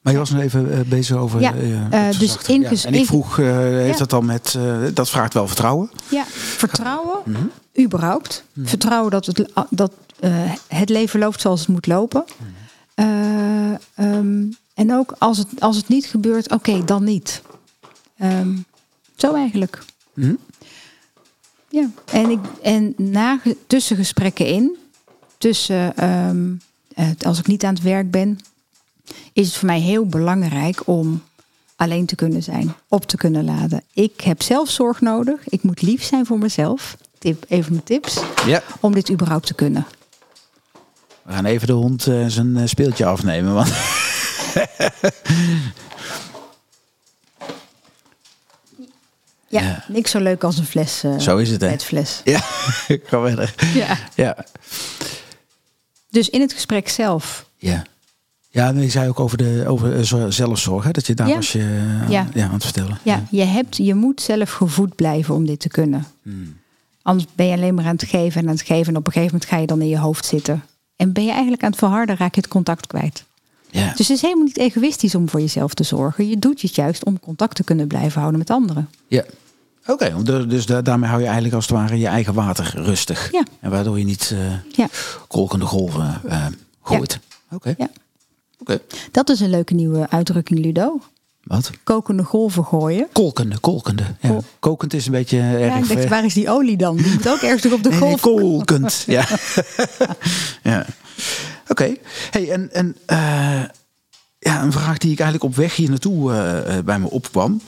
Maar je was nog even eh, bezes over. Ja, eh, eh, dus. Ja. inges- En ik vroeg, heeft Ja. dat dan met. dat vraagt wel vertrouwen. Ja, vertrouwen, überhaupt. Vertrouwen dat, het, dat het leven loopt zoals het moet lopen. Ehm, en ook als het, als het niet gebeurt, oké, dan niet. Ehm, zo eigenlijk. Mhm. Ja, en, ik, en na, tussen gesprekken in, tussen, ehm, eh, als ik niet aan het werk ben, is het voor mij heel belangrijk om alleen te kunnen zijn, op te kunnen laden. Ik heb zelf zorg nodig. Ik moet lief zijn voor mezelf. Tip, even mijn tips. Ja. Om dit überhaupt te kunnen. We gaan even de hond eh, zijn eh, speeltje afnemen. Want Ja, Ja. niks zo leuk als een fles. eh, Zo is het, hè? Met fles. ja, ik kan verder. Ja. Ja. Dus in het gesprek zelf. Ja. Ja, en je zei ook over, de, over eh, zo- zelfzorg. Hè? Dat je daar Ja. was je eh, Ja. ja, aan het vertellen. Ja, je, hebt, je moet zelf gevoed blijven om dit te kunnen. Hmm. Anders ben je alleen maar aan het geven en aan het geven. En op een gegeven moment ga je dan in je hoofd zitten. En ben je eigenlijk aan het verharden, raak je het contact kwijt. Ja. Dus het is helemaal niet egoïstisch om voor jezelf te zorgen. Je doet het juist om contact te kunnen blijven houden met anderen. ja. Oké, dus- dus da- daarmee hou je eigenlijk als het ware je eigen water rustig. Ja. En waardoor je niet eh, Ja, kolkende golven eh, gooit. Oké. ja. Oké. dat is een leuke nieuwe uitdrukking, Ludo. Wat? Kokende golven gooien. Kolkende, kolkende. Ja. Kol- Kokend is een beetje eh, erg... Ja, ik dacht, ver- waar is die olie dan? Die moet ook ergens op de Nee, nee, golf. kolkend. ja. ja. Oké. Hey, en, en eh, ja, een vraag die ik eigenlijk op weg hier naartoe eh, eh, bij me opkwam.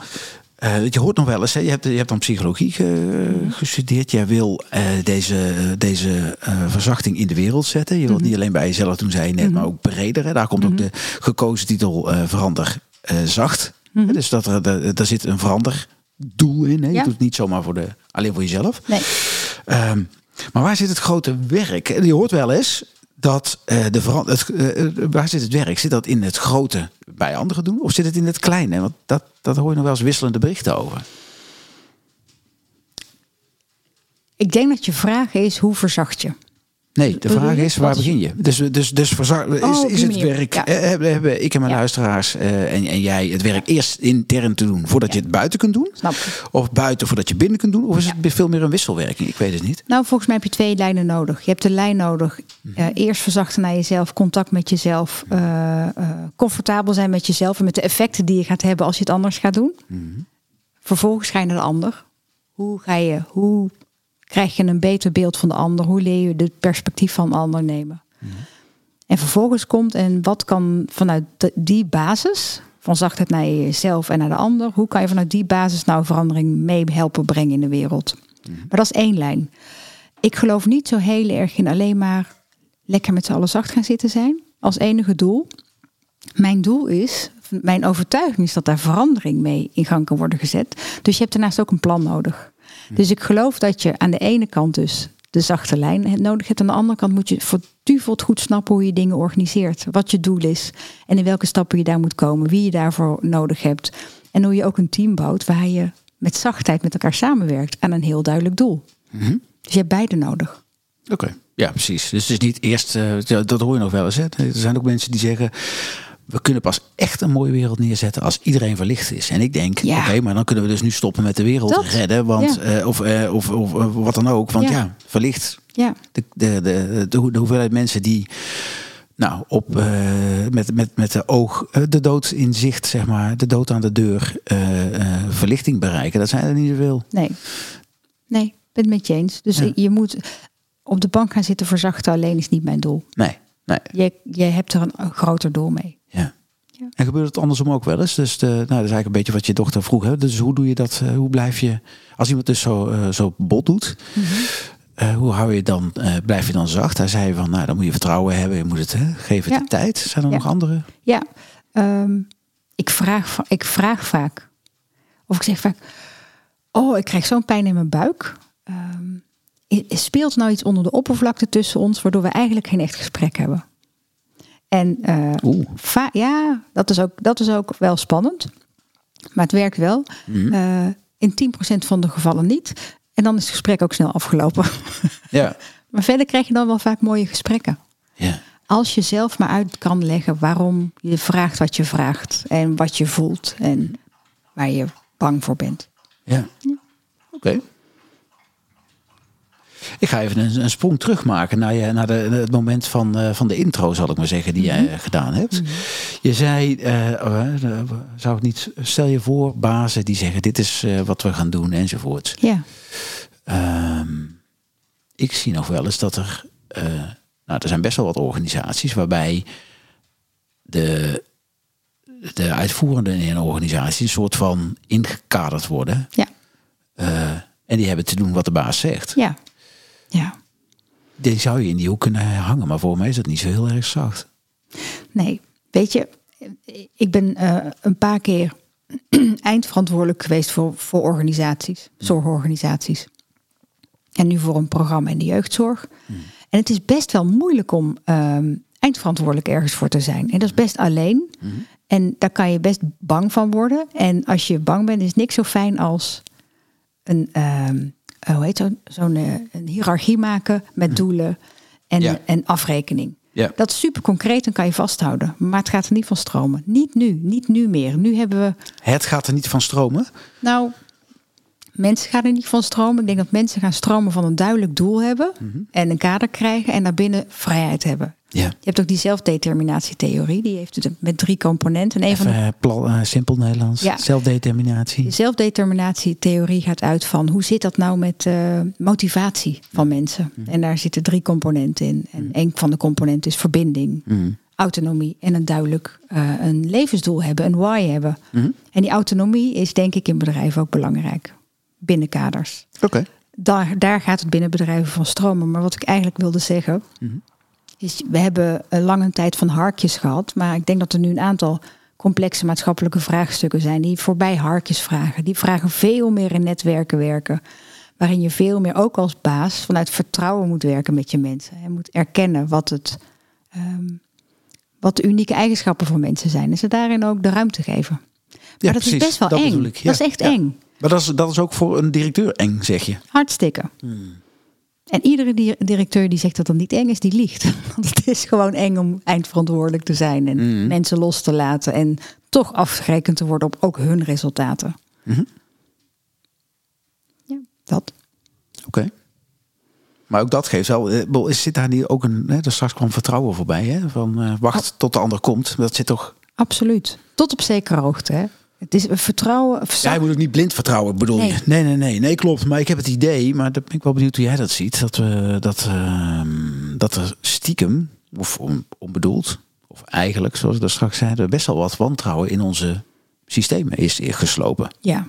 Eh, je hoort nog wel eens, hè, je, hebt, je hebt dan psychologie ge- gestudeerd. Jij wil eh, deze, deze eh, verzachting in de wereld zetten. Je wilt Mhm. niet alleen bij jezelf doen, zei je net, maar ook breder. Hè. Daar komt ook de gekozen titel Verander Zacht. Mhm. Dus dat er, er zit een veranderdoel in. Hè. Je doet het niet zomaar voor de, alleen voor jezelf. Nee. Ehm, maar waar zit het grote werk? Je hoort wel eens dat eh, de eh, eh, waar zit het werk? Zit dat in het grote bij anderen doen? Of zit het in het kleine? Want dat, dat hoor je nog wel eens wisselende berichten over. Ik denk dat je vraag is, hoe verzacht je? Nee, de vraag is, waar is- begin je? Dus, dus, dus is, Oh, is die het werk, Ja. eh, hebben, hebben ik en mijn Ja. luisteraars eh, en, en jij het werk eerst intern te doen voordat je het buiten kunt doen? Snap. Of buiten voordat je binnen kunt doen? Of is Ja. het veel meer een wisselwerking? Ik weet het niet. Nou, volgens mij heb je twee lijnen nodig. Je hebt de lijn nodig. Mhm. eh, eerst verzachten naar jezelf, contact met jezelf, eh, eh, comfortabel zijn met jezelf en met de effecten die je gaat hebben als je het anders gaat doen. Mhm. Vervolgens ga je naar de ander. Hoe ga je, hoe krijg je een beter beeld van de ander? Hoe leer je het perspectief van de ander nemen? Mhm. En vervolgens komt en wat kan vanuit die basis, van zachtheid naar jezelf en naar de ander, hoe kan je vanuit die basis nou verandering mee helpen brengen in de wereld? Mhm. Maar dat is één lijn. Ik geloof niet zo heel erg in alleen maar lekker met z'n allen zacht gaan zitten zijn als enige doel. Mijn doel is, mijn overtuiging is dat daar verandering mee in gang kan worden gezet. Dus je hebt daarnaast ook een plan nodig. Dus ik geloof dat je aan de ene kant dus de zachte lijn het nodig hebt. Aan de andere kant moet je vertuveld goed snappen hoe je dingen organiseert. Wat je doel is en in welke stappen je daar moet komen. Wie je daarvoor nodig hebt. En hoe je ook een team bouwt waar je met zachtheid met elkaar samenwerkt aan een heel duidelijk doel. Mhm. Dus je hebt beide nodig. Oké, ja, precies. Dus het is niet eerst, eh, dat hoor je nog wel eens. Hè? Er zijn ook mensen die zeggen, we kunnen pas echt een mooie wereld neerzetten als iedereen verlicht is. En ik denk, Ja. oké, maar dan kunnen we dus nu stoppen met de wereld Dat, redden. Want, ja. eh, of, eh, of, of, of wat dan ook. Want ja, Ja. verlicht Ja, de, de, de, de, hoe- de hoeveelheid mensen die nou, op, eh, met, met, met de oog de dood in zicht, zeg maar, de dood aan de deur, verlichting bereiken, dat zijn er niet zoveel. nee. Nee, ik ben het met je eens. Dus je moet op de bank gaan zitten verzachten alleen is niet mijn doel. Nee, nee. Je, je hebt er een groter doel mee. Ja. En gebeurt het andersom ook wel eens? Dus de, nou, dat is eigenlijk een beetje wat je dochter vroeg. Hè? Dus hoe doe je dat? eh, hoe blijf je, als iemand dus zo, eh, zo bot doet, Mhm. eh, hoe hou je dan, blijf je dan zacht? Hij zei van, nou, dan moet je vertrouwen hebben. Je moet het, hè, geef het Ja. de tijd. Zijn er Ja. nog andere? Ja, ehm, ik, vraag, ik vraag vaak. Of ik zeg vaak, oh, ik krijg zo'n pijn in mijn buik. I- speelt nou iets onder de oppervlakte tussen ons, waardoor we eigenlijk geen echt gesprek hebben? En eh, ja, dat is, ook, dat is ook wel spannend. Maar het werkt wel. Mhm. Eh, in 10% van de gevallen niet. En dan is het gesprek ook snel afgelopen. Ja. maar verder krijg je dan wel vaak mooie gesprekken. ja. Als je zelf maar uit kan leggen waarom je vraagt wat je vraagt. En wat je voelt. En waar je bang voor bent. Ja. Oké. Ik ga even een, een sprong terugmaken naar, je, naar de, het moment van, eh, van de intro, zal ik maar zeggen, die jij eh, gedaan hebt. Je zei, eh, oh, zou het niet, stel je voor, bazen die zeggen, dit is wat we gaan doen, enzovoort. Ja, Ehm, ik zie nog wel eens dat er, nou, er zijn best wel wat organisaties waarbij de, de uitvoerenden in een organisatie een soort van ingekaderd worden. ja, en die hebben te doen wat de baas zegt. ja. Ja, Die zou je in die hoek kunnen hangen, maar voor mij is dat niet zo heel erg zacht. nee. Weet je, ik ben eh, een paar keer eindverantwoordelijk geweest voor, voor organisaties. Zorgorganisaties. En nu voor een programma in de jeugdzorg. En het is best wel moeilijk om ehm, eindverantwoordelijk ergens voor te zijn. En dat is best alleen. En daar kan je best bang van worden. En als je bang bent, is niks zo fijn als een, ehm, eh, hoe heet zo'n eh, een hiërarchie maken met doelen en, Ja. en afrekening. Ja. Dat is super concreet en kan je vasthouden. Maar het gaat er niet van stromen. Niet nu, niet nu meer. Nu hebben we Het gaat er niet van stromen. nou, mensen gaan er niet van stromen. Ik denk dat mensen gaan stromen van een duidelijk doel hebben. En een kader krijgen en daarbinnen vrijheid hebben. Ja. Je hebt ook die zelfdeterminatietheorie. Die heeft het met drie componenten. En een van Even de eh, eh, simpel Nederlands. Ja. Zelfdeterminatie. de zelfdeterminatietheorie gaat uit van hoe zit dat nou met eh, motivatie van mensen. En daar zitten drie componenten in. En een van de componenten is verbinding, Mhm. autonomie en een duidelijk een levensdoel hebben, een why hebben. Mhm. En die autonomie is denk ik in bedrijven ook belangrijk. Binnen kaders. Oké. Daar, daar gaat het binnen bedrijven van stromen. Maar wat ik eigenlijk wilde zeggen, is we hebben een lange tijd van harkjes gehad. Maar ik denk dat er nu een aantal complexe maatschappelijke vraagstukken zijn die voorbij harkjes vragen. Die vragen veel meer in netwerken werken. Waarin je veel meer ook als baas vanuit vertrouwen moet werken met je mensen. En moet erkennen wat het, ehm, wat de unieke eigenschappen van mensen zijn. En ze daarin ook de ruimte geven. Maar Ja, dat precies. is best wel Dat eng. bedoel ik. Ja, Dat is echt ja. eng. Maar dat is, dat is ook voor een directeur eng, zeg je. Hartstikke. En iedere di- directeur die zegt dat dat niet eng is, die liegt. Want het is gewoon eng om eindverantwoordelijk te zijn en mensen los te laten en toch afgerekend te worden op ook hun resultaten. Ja, dat. Oké. Maar ook dat geeft wel. eh, Zit daar niet ook een. Hè, er straks kwam vertrouwen voorbij. Hè? Van eh, wacht tot de ander komt. Dat zit toch. Absoluut. Tot op zekere hoogte. Hè. Het is vertrouwen. Ja, je moet ook niet blind vertrouwen, bedoel Nee. je? Nee, nee, nee. Nee, klopt. Maar ik heb het idee, maar dat ben ik wel benieuwd hoe jij dat ziet. Dat, we, dat, ehm, dat er stiekem, of on- onbedoeld, of eigenlijk, zoals we daar straks zeiden, best wel wat wantrouwen in onze systemen is geslopen. Ja.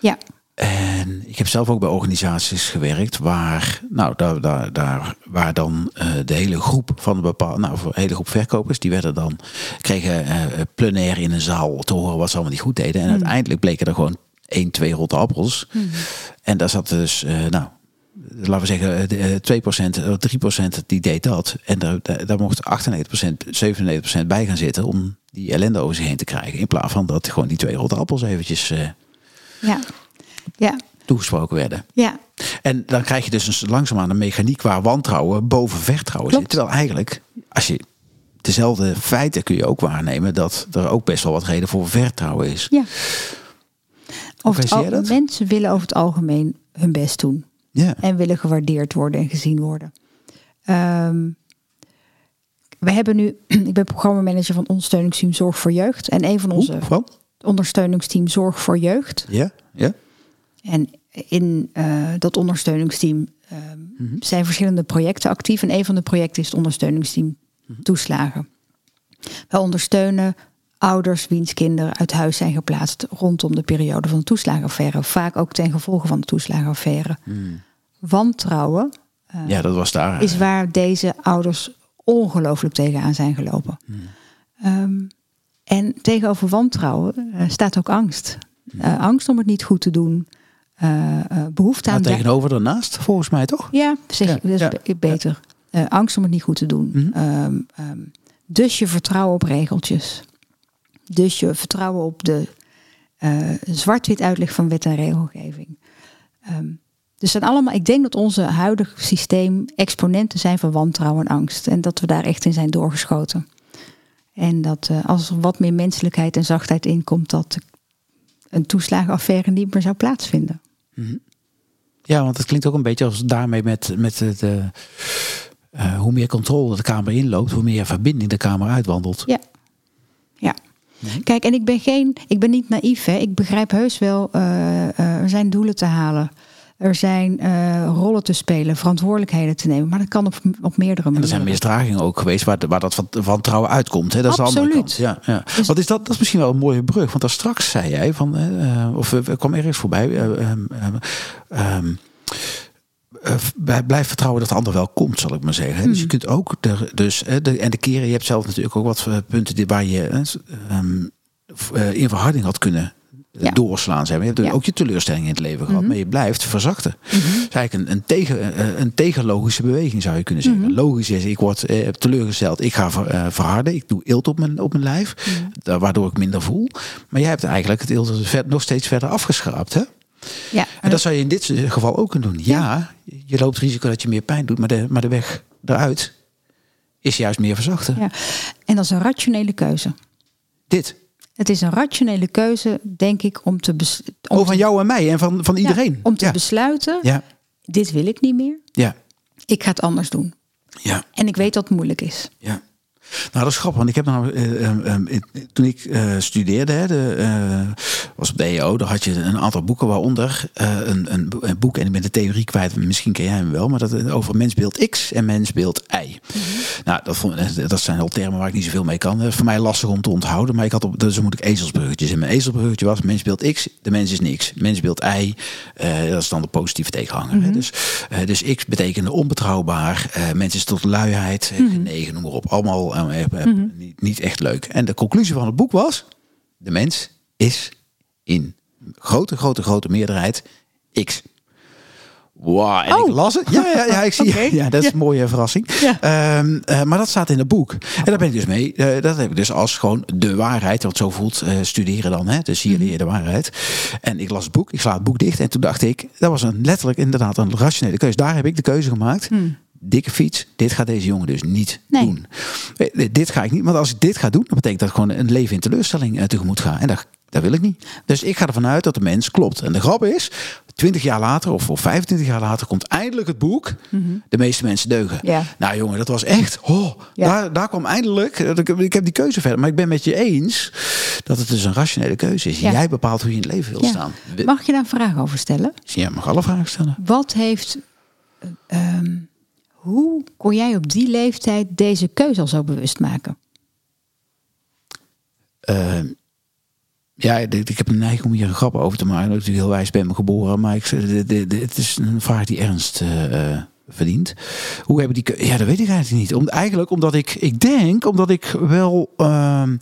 Ja. En ik heb zelf ook bij organisaties gewerkt waar, nou, daar, daar, daar, waar dan eh, de hele groep van een bepaalde, nou, voor een hele groep verkopers, die werden dan, kregen eh, plenair in een zaal te horen wat ze allemaal niet goed deden. En uiteindelijk bleken er gewoon één, twee rotte appels. En daar zat dus, eh, nou, laten we zeggen, eh, de, eh, 2%, eh, 3% die deed dat. En daar, daar, mocht 98%, 97% bij gaan zitten om die ellende over zich heen te krijgen. In plaats van dat gewoon die twee rotte appels eventjes Ja. Ja. toegesproken werden. Ja. En dan krijg je dus een, langzaamaan een mechaniek waar wantrouwen boven vertrouwen Klopt. zit. Terwijl eigenlijk, als je dezelfde feiten kun je ook waarnemen dat er ook best wel wat reden voor vertrouwen is. Ja. Over het al- mensen willen over het algemeen hun best doen. Ja. En willen gewaardeerd worden en gezien worden. Ehm, we hebben nu, ik ben programmamanager van ondersteuningsteam Zorg voor Jeugd. En een van onze? Van? ondersteuningsteam Zorg voor Jeugd. Ja, ja. En in eh, dat ondersteuningsteam ehm, zijn verschillende projecten actief. En een van de projecten is het ondersteuningsteam toeslagen. We ondersteunen ouders wiens kinderen uit huis zijn geplaatst rondom de periode van de toeslagenaffaire. Vaak ook ten gevolge van de toeslagenaffaire. Wantrouwen eh, ja, dat was daar. is waar deze ouders ongelooflijk tegenaan zijn gelopen. Ehm, en tegenover wantrouwen eh, staat ook angst. Angst om het niet goed te doen. Eh, eh, behoefte Maar aan... tegenover daarnaast, volgens mij toch? Ja, zeg, Ja, dat is ja, beter. Eh, angst om het niet goed te doen. Mhm. Ehm, ehm, dus je vertrouwen op regeltjes. Dus je vertrouwen op de zwart-wit uitleg van wet en regelgeving. Ehm, dus zijn allemaal, ik denk dat onze huidige systeem exponenten zijn van wantrouwen en angst. En dat we daar echt in zijn doorgeschoten. En dat als er wat meer menselijkheid en zachtheid inkomt, dat een toeslagenaffaire niet meer zou plaatsvinden. Ja, want het klinkt ook een beetje als daarmee met, met het, eh, eh, hoe meer controle de kamer inloopt, hoe meer verbinding de kamer uitwandelt. Ja. Ja. Kijk, en ik ben geen, ik ben niet naïef. Hè. Ik begrijp heus wel, eh, er zijn doelen te halen. Er zijn eh, rollen te spelen, verantwoordelijkheden te nemen. Maar dat kan op, op meerdere En er manieren. zijn misdragingen ook geweest waar, waar dat van, wantrouwen uitkomt. Hè? Dat is de andere Absoluut. kant. Ja, ja. Dus- Wat is dat? Dat is misschien wel een mooie brug. Want daar straks zei jij van, eh, eh, of er kwam ergens voorbij. eh, ehm, ehm, ehm, eh, blijf vertrouwen dat de ander wel komt, zal ik maar zeggen. hè. Dus Hmm. je kunt ook, de, dus, de, en de keren, je hebt zelf natuurlijk ook wat punten die, waar je in verharding had kunnen Ja. Mhm. doorslaan. Zeg maar. Je hebt Ja. ook je teleurstelling in het leven gehad, maar je blijft verzachten. Het is eigenlijk een, een, tegen, eh, een tegenlogische beweging, zou je kunnen zeggen. Mhm. Logisch is, ik word eh, teleurgesteld, ik ga ver- eh, verharden, ik doe eelt op mijn, op mijn lijf, Mhm. da- waardoor ik minder voel. Maar jij hebt eigenlijk het eelt nog steeds verder afgeschraapt, hè? Ja, En dat zou je in dit geval ook kunnen doen. Ja, je loopt risico dat je meer pijn doet, maar de, maar de weg eruit is juist meer verzachten. ja. En dat is een rationele keuze. Dit. Het is een rationele keuze, denk ik, om te, bes- om Oh, van jou en mij en van, van ja, iedereen. om te ja. besluiten, ja, dit wil ik niet meer. ja, Ik ga het anders doen. ja. En ik weet dat het moeilijk is. Ja. Nou, dat is grappig, want ik heb nou, toen ik studeerde, hè, de, was op de EO, daar had je een aantal boeken, waaronder een, een, een boek, en ik ben de theorie kwijt, misschien ken jij hem wel, maar dat over mensbeeld X en mensbeeld Y. Nou, dat, vond, dat zijn al termen waar ik niet zoveel mee kan. Dat is voor mij lastig om te onthouden, maar ik had op, dus moet ik ezelsbruggetjes. En mijn ezelsbruggetje was mensbeeld X, de mens is niks. Mensbeeld Y, dat is dan de positieve tegenhanger. hè. Dus, eh, dus X betekende onbetrouwbaar, mens is tot luiheid, eh, genegen, noem maar op. Allemaal eh, niet, niet echt leuk. En de conclusie van het boek was, de mens is in grote, grote, grote meerderheid X. Wow, en Oh. ik las het. Ja, ja, ja ik zie. Oké. Ja, dat is een mooie verrassing. Ja. Ehm, eh, maar dat staat in het boek. En daar ben ik dus mee. eh, dat heb ik dus als gewoon de waarheid. Want zo voelt eh, studeren dan. Hè? Dus hier Mhm. leer je de waarheid. En ik las het boek. Ik sla het boek dicht. En toen dacht ik, dat was een, letterlijk inderdaad een rationele keuze. Daar heb ik de keuze gemaakt. Dikke fiets. Dit gaat deze jongen dus niet Nee. doen. Eh, Dit ga ik niet. Want als ik dit ga doen, dan betekent dat gewoon een leven in teleurstelling eh, tegemoet ga. En dat, dat wil ik niet. Dus ik ga ervan uit dat de mens klopt. En de grap is, 20 jaar later of, of 25 jaar later komt eindelijk het boek. De meeste mensen deugen. Ja. Nou jongen, dat was echt. Oh, Ja. daar, daar kwam eindelijk. eh, Ik, heb die keuze verder. Maar ik ben met je eens dat het dus een rationele keuze is. Ja. Jij bepaalt hoe je in het leven wil Ja. staan. Mag je daar een vraag over stellen? Jij mag alle vragen stellen. Wat heeft. eh, ehm, hoe kon jij op die leeftijd deze keuze al zo bewust maken? Eh, ja, ik, heb een neiging om hier een grap over te maken. Dat ik natuurlijk heel wijs ben me geboren. Maar ik, de- het is een vraag die ernst eh, eh, verdient. Hoe hebben die... keu- Ja, dat weet ik eigenlijk niet. Om, eigenlijk omdat ik... Ik denk omdat ik wel... ehm,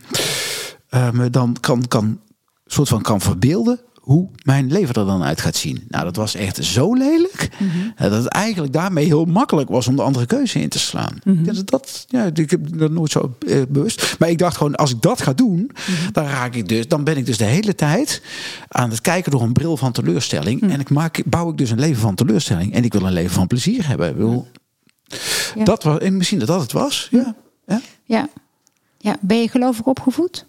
eh, me dan kan, kan... soort van kan verbeelden hoe mijn leven er dan uit gaat zien. Nou, dat was echt zo lelijk. eh, dat het eigenlijk daarmee heel makkelijk was om de andere keuze in te slaan. Denk dat dat, ja, ik heb dat nooit zo eh, bewust. Maar ik dacht gewoon, als ik dat ga doen, dan raak ik dus, dan ben ik dus de hele tijd aan het kijken door een bril van teleurstelling. En ik maak, bouw ik dus een leven van teleurstelling. En ik wil een leven van plezier hebben. Ik Ja. Dat was, en misschien dat dat het was. Ja. ja. Ja. ja. Ben je gelovig opgevoed?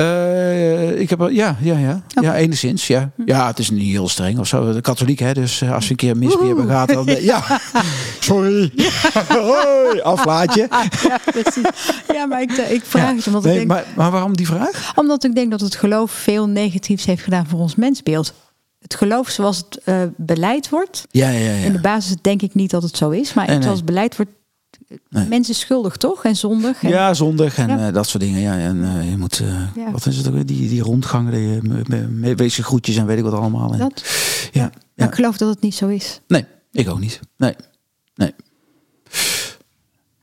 Eh, ik heb ja, ja, ja. Oké. Ja, enigszins. Ja. ja, het is niet heel streng of zo. De katholiek, hè. Dus eh, als je een keer Oeh. begaat, dan. eh, ja, sorry. Hoi, aflaatje. Ja, precies. Ja, maar ik, ik vraag het omdat, Nee, ik denk, maar, maar waarom die vraag? omdat ik denk dat het geloof veel negatiefs heeft gedaan voor ons mensbeeld. Het geloof zoals het beleid wordt. Ja, ja, ja. In de basis denk ik niet dat het zo is. Maar Nee, nee. zoals het beleid wordt. Nee. Mensen schuldig toch? En zondig. En, Ja, zondig en Ja. eh, dat soort dingen. Ja, en eh, je moet, eh, Ja. wat is het ook weer? Die, die rondgangen, die, me- wezen groetjes en weet ik wat allemaal. En, Dat. ja, Maar ja. ik geloof dat het niet zo is. Nee, ik ook niet. Nee, nee.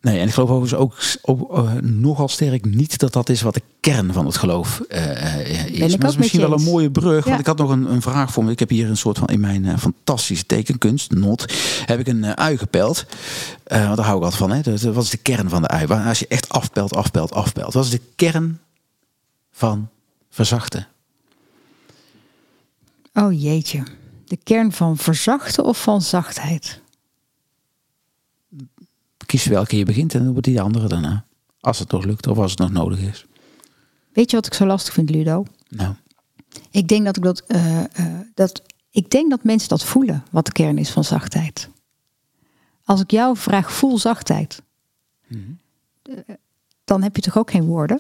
Nee, en ik geloof overigens ook, ook eh, nogal sterk niet dat dat is wat de kern van het geloof eh, eh, is. ik maar dat is misschien wel een mooie brug. Ja. Want ik had nog een, een vraag voor me. Ik heb hier een soort van in mijn fantastische tekenkunst, not, heb ik een ui gepeld. Want daar hou ik altijd van. Hè. Dus, wat is de kern van de ui? Waar- Als je echt afpelt, afpelt, afpelt. Wat is de kern van verzachten? Oh jeetje. De kern van verzachten of van zachtheid? Kies welke je begint en dan wordt die de andere daarna. Als het nog lukt of als het nog nodig is. Weet je wat ik zo lastig vind, Ludo? Nou, Ik denk dat ik dat, eh, eh, dat. Ik denk dat mensen dat voelen, wat de kern is van zachtheid. Als ik jou vraag, voel zachtheid. Mhm. Eh, dan heb je toch ook geen woorden?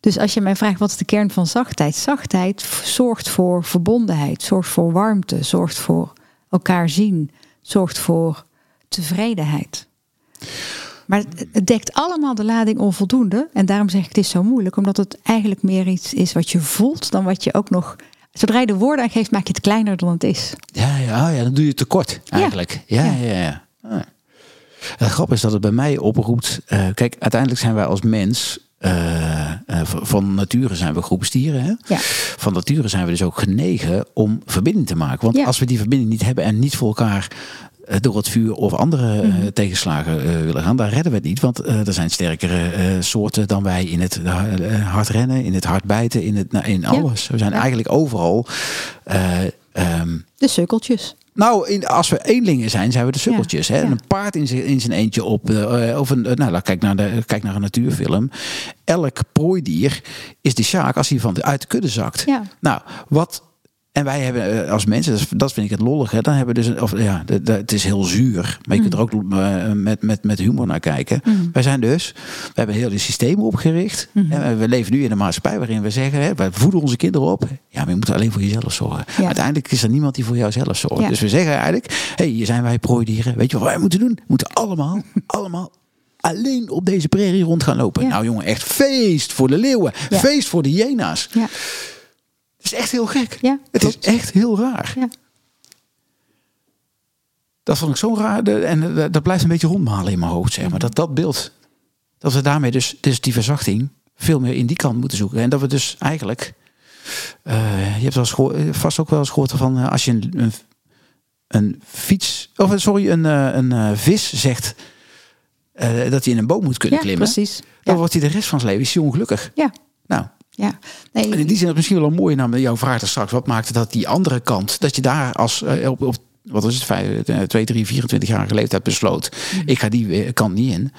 Dus als je mij vraagt, wat is de kern van zachtheid? Zachtheid zorgt voor verbondenheid, zorgt voor warmte, zorgt voor elkaar zien, zorgt voor tevredenheid. Maar het- dekt allemaal de lading onvoldoende. En daarom zeg ik het is zo moeilijk. Omdat het eigenlijk meer iets is wat je voelt dan wat je ook nog... Zodra je de woorden aan geeft, maak je het kleiner dan het is. Ja, ja, ja, dan doe je het tekort eigenlijk. Ja, ja, ja. ja. Ah. Het grap is dat het bij mij oproept. eh, kijk, uiteindelijk zijn wij als mens. eh, eh, van- nature zijn we groepstieren. Hè? Ja. Van nature zijn we dus ook genegen om verbinding te maken. Want Ja. als we die verbinding niet hebben en niet voor elkaar door het vuur of andere eh, Mhm. tegenslagen eh, willen gaan, dan redden we het niet. Want eh, er zijn sterkere eh, soorten dan wij in het eh, hard rennen, in het hard bijten, in, het, nou, in alles. We zijn Ja. eigenlijk overal. eh, ehm, De sukkeltjes. nou, in, als we eenlingen zijn, zijn we de sukkeltjes. Hè? ja. En Een paard in zijn, in zijn eentje op. eh, of een, eh, nou, kijk naar, de, kijk naar een natuurfilm. Elk prooidier is de sjaak als hij van de, uit de kudde zakt. Ja. Nou, wat. En wij hebben eh, als mensen, dat, vind ik het lollige. Dan hebben we dus, of ja, de, de- het is heel zuur, maar je kunt er ook eh, met, met, met humor naar kijken. Wij zijn dus, we hebben heel die systemen opgericht. En we leven nu in een maatschappij waarin we zeggen, hè, wij voeden onze kinderen op. Ja, maar je moet alleen voor jezelf zorgen. Ja. Uiteindelijk is er niemand die voor jouzelf zorgt. Ja. Dus we zeggen eigenlijk, hé, hey, hier zijn wij prooidieren. Weet je wat wij moeten doen? We moeten allemaal, allemaal alleen op deze prairie rond gaan lopen. Ja. Nou jongen, echt feest voor de leeuwen. Feest voor de hyena's. Ja. Het is echt heel gek. Ja, het klopt. is echt heel raar. Ja. Dat vond ik zo raar. En dat blijft een beetje rondmalen in mijn hoofd, zeg maar. Dat dat beeld. Dat we daarmee dus, dus die verzachting veel meer in die kant moeten zoeken. En dat we dus eigenlijk... eh, je hebt wel gehoor- eh, vast ook wel eens gehoord van... eh, als je een, een, een fiets, of sorry, een, een eh, vis zegt dat hij in een boom moet kunnen Ja, klimmen, precies. dan Ja. wordt hij de rest van zijn leven is ongelukkig. Ja, Nou, ja. Nee, en in die zin is het misschien wel een mooie naam. Jouw vraag er straks. Wat maakte dat die andere kant, dat je daar als eh, op, op wat is het, vijf, eh, 2, 3, 24 jarige leeftijd besloot. Ik ga die eh, kant niet in.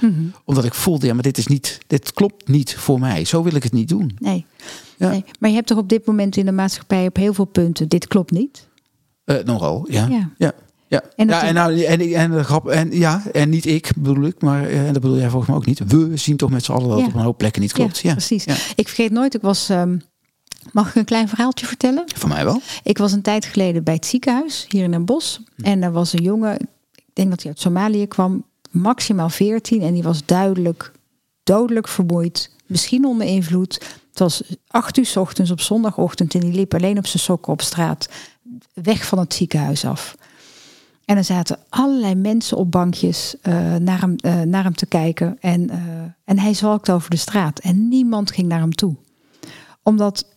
Omdat ik voelde, ja, maar dit is niet, dit klopt niet voor mij. Zo wil ik het niet doen. nee. Ja. nee. Maar je hebt toch op dit moment in de maatschappij op heel veel punten, dit klopt niet. Eh, nogal, ja. Ja. ja. Ja, En ja, en, nou, en, en, en, de grap, en ja, en niet ik bedoel ik, maar eh, en dat bedoel jij volgens mij ook niet. We zien toch met z'n allen dat Ja. op een hoop plekken niet klopt. Ja, precies. Ja. Ik vergeet nooit, ik was. ehm, mag ik een klein verhaaltje vertellen? Voor mij wel. Ik was een tijd geleden bij het ziekenhuis hier in Den Bosch. En er was een jongen, ik denk dat hij uit Somalië kwam, maximaal 14. En die was duidelijk dodelijk vermoeid. Misschien onder invloed. Het was acht uur 's ochtends op zondagochtend en die liep alleen op zijn sokken op straat. Weg van het ziekenhuis af. En er zaten allerlei mensen op bankjes eh, naar, hem, eh, naar hem te kijken. En, eh, en hij zwalkte over de straat. En niemand ging naar hem toe. Omdat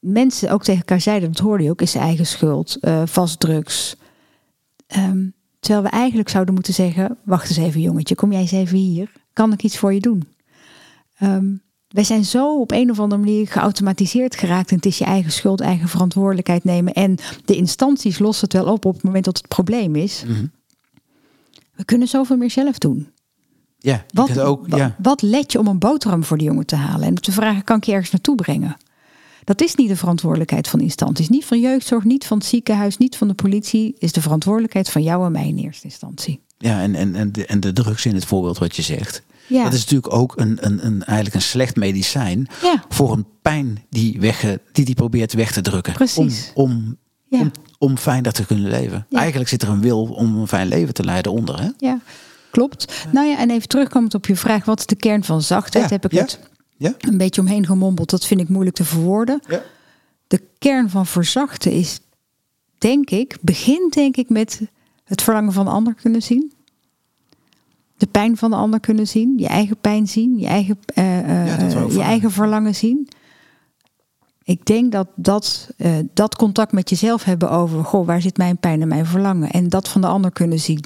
mensen ook tegen elkaar zeiden, dat hoorde je ook, is zijn eigen schuld, vast drugs. Ehm, terwijl we eigenlijk zouden moeten zeggen, wacht eens even jongetje, kom jij eens even hier, kan ik iets voor je doen? Ehm, wij zijn zo op een of andere manier geautomatiseerd geraakt en het is je eigen schuld, eigen verantwoordelijkheid nemen en de instanties lossen het wel op op het moment dat het probleem is. We kunnen zoveel meer zelf doen. Ja, Wat, ook, ja. wat let je om een boterham voor de jongen te halen? En te vragen, kan ik je ergens naartoe brengen? Dat is niet de verantwoordelijkheid van instanties. Niet van jeugdzorg, niet van het ziekenhuis, niet van de politie. Is de verantwoordelijkheid van jou en mij in eerste instantie. ja en, en, en, de, en de drugs in het voorbeeld wat je zegt. Ja. Dat is natuurlijk ook een, een, een, eigenlijk een slecht medicijn Ja. voor een pijn die, weg, die die probeert weg te drukken. Precies. Om, om, Ja. om, om fijner te kunnen leven. Eigenlijk zit er een wil om een fijn leven te leiden onder. Hè? Ja, klopt. Nou ja, en even terugkomend op je vraag, wat is de kern van zachtheid? Heb ik het Ja? een beetje omheen gemompeld. Dat vind ik moeilijk te verwoorden. Ja. De kern van verzachten is, denk ik, begint denk ik met het verlangen van de ander kunnen zien. De pijn van de ander kunnen zien. Je eigen pijn zien. Je eigen, eh, eh, Ja, ik je eigen verlangen zien. Ik denk dat dat, eh, dat contact met jezelf hebben over... Goh, waar zit mijn pijn en mijn verlangen? En dat van de ander kunnen zien.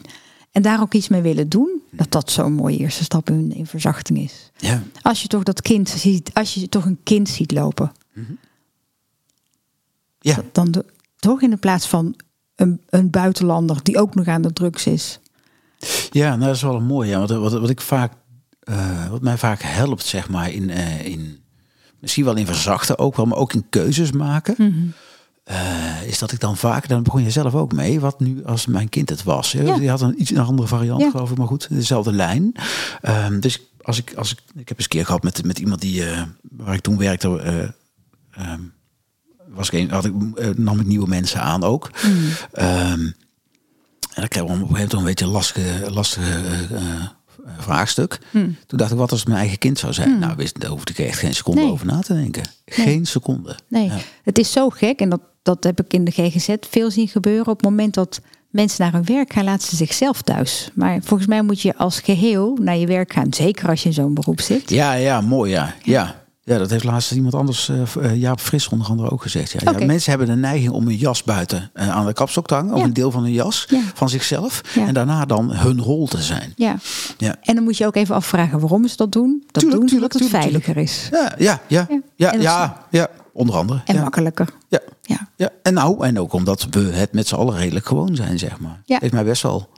En daar ook iets mee willen doen. Dat dat zo'n mooie eerste stap in, in verzachting is. Ja. Als je toch dat kind ziet, als je toch een kind ziet lopen, Ja. dan toch in de plaats van een, een buitenlander die ook nog aan de drugs is. Ja, nou, dat is wel een mooie. Ja, wat, wat, wat ik vaak, eh, wat mij vaak helpt, zeg maar, in, eh, in misschien wel in verzachten ook wel, maar ook in keuzes maken. Mhm. eh, is dat ik dan vaak, dan begon je zelf ook mee, wat nu als mijn kind het was. hè. Ja. Die had een iets een andere variant, Ja. geloof ik, maar goed, dezelfde lijn. Ehm, dus als ik, als ik, ik heb eens een keer gehad met, met iemand die, waar ik toen werkte, eh, ehm, was ik een, had ik, nam ik nieuwe mensen aan ook. Ehm, en dan kreeg ik op een gegeven moment een beetje een lastige, lastige eh, eh, vraagstuk. Hmm. Toen dacht ik, wat als het mijn eigen kind zou zijn? Nou, wist, daar hoefde ik echt geen seconde Nee. over na te denken. Geen seconde. Nee, Ja. het is zo gek en dat, dat heb ik in de GGZ veel zien gebeuren. Op het moment dat mensen naar hun werk gaan, laten ze zichzelf thuis. Maar volgens mij moet je als geheel naar je werk gaan. Zeker als je in zo'n beroep zit. Ja, ja, mooi, ja. ja. Ja, dat heeft laatst iemand anders, eh, Jaap Fris onder andere ook gezegd. Ja. Ja, mensen hebben de neiging om hun jas buiten eh, aan de kapstok te hangen. Of Ja. een deel van hun jas, Ja. van zichzelf. Ja. En daarna dan hun rol te zijn. Ja. Ja. En dan moet je ook even afvragen waarom ze dat doen. Dat Tuurlijk, doen ze tuurlijk, omdat het tuurlijk, veiliger is. Ja, ja, ja. Ja. Ja, ja, ja, onder andere. En ja. makkelijker. Ja. Ja. Ja, en nou, en ook omdat we het met z'n allen redelijk gewoon zijn, zeg maar. Ja. Heeft mij best wel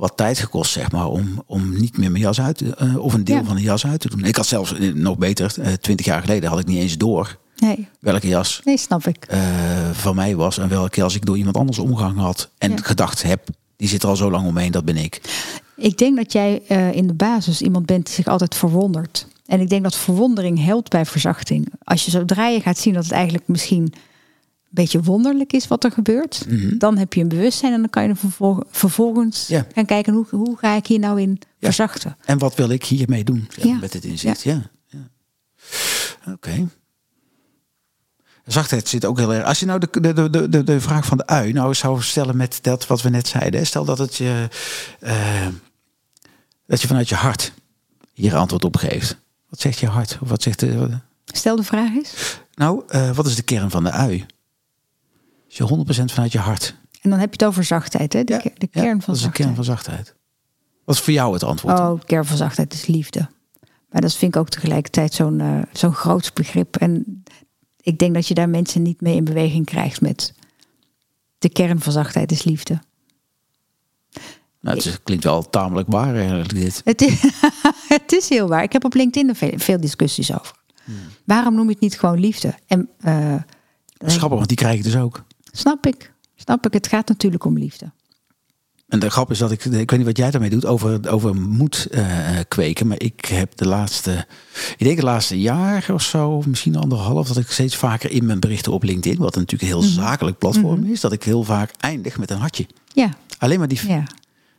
wat tijd gekost, zeg maar, om, om niet meer mijn jas uit te, eh, of een deel Ja. van de jas uit te doen. Ik had zelfs, eh, nog beter, eh, twintig jaar geleden had ik niet eens door Nee, welke jas nee, snap ik. van mij was en welke jas ik door iemand anders omgehangen had. En Ja. gedacht heb, die zit er al zo lang omheen, dat ben ik. Ik denk dat jij in de basis iemand bent die zich altijd verwondert. En ik denk dat verwondering helpt bij verzachting. Als je zodra je gaat zien dat het eigenlijk misschien beetje wonderlijk is wat er gebeurt, Mhm. dan heb je een bewustzijn en dan kan je er vervol- vervolgens Ja. gaan kijken hoe, hoe ga ik hier nou in Ja. verzachten. En wat wil ik hiermee doen, Ja. met dit inzicht? Ja. ja. Oké. Zachtheid zit ook heel erg. Als je nou de, de, de, de, de vraag van de ui nou zou stellen met dat wat we net zeiden. Stel dat het je, eh, dat je vanuit je hart hier antwoord op geeft. Wat zegt je hart? Of wat zegt de, Stel de vraag is. nou, eh, wat is de kern van de ui? Als je 100% vanuit je hart. En dan heb je het over zachtheid, hè? De, Ja, de ja, kern van dat is de zachtheid. kern van zachtheid. Wat is voor jou het antwoord? Oh, de kern van zachtheid is liefde. Maar dat vind ik ook tegelijkertijd zo'n eh, zo'n groot begrip. En ik denk dat je daar mensen niet mee in beweging krijgt met de kern van zachtheid is liefde. Nou, het is- klinkt wel tamelijk waar eigenlijk dit. Het is, het is heel waar. Ik heb op LinkedIn er veel, veel discussies over. Hmm. Waarom noem je het niet gewoon liefde? En Dat is grappig, want die krijg ik dus ook. Snap ik. Snap ik. Het gaat natuurlijk om liefde. En de grap is dat ik, ik weet niet wat jij daarmee doet, over, over moed eh, kweken. Maar ik heb de laatste, ik denk het laatste jaar of zo, misschien anderhalf, dat ik steeds vaker in mijn berichten op LinkedIn, wat natuurlijk een heel zakelijk platform is, dat ik heel vaak eindig met een hartje. Ja, Alleen maar die, ja.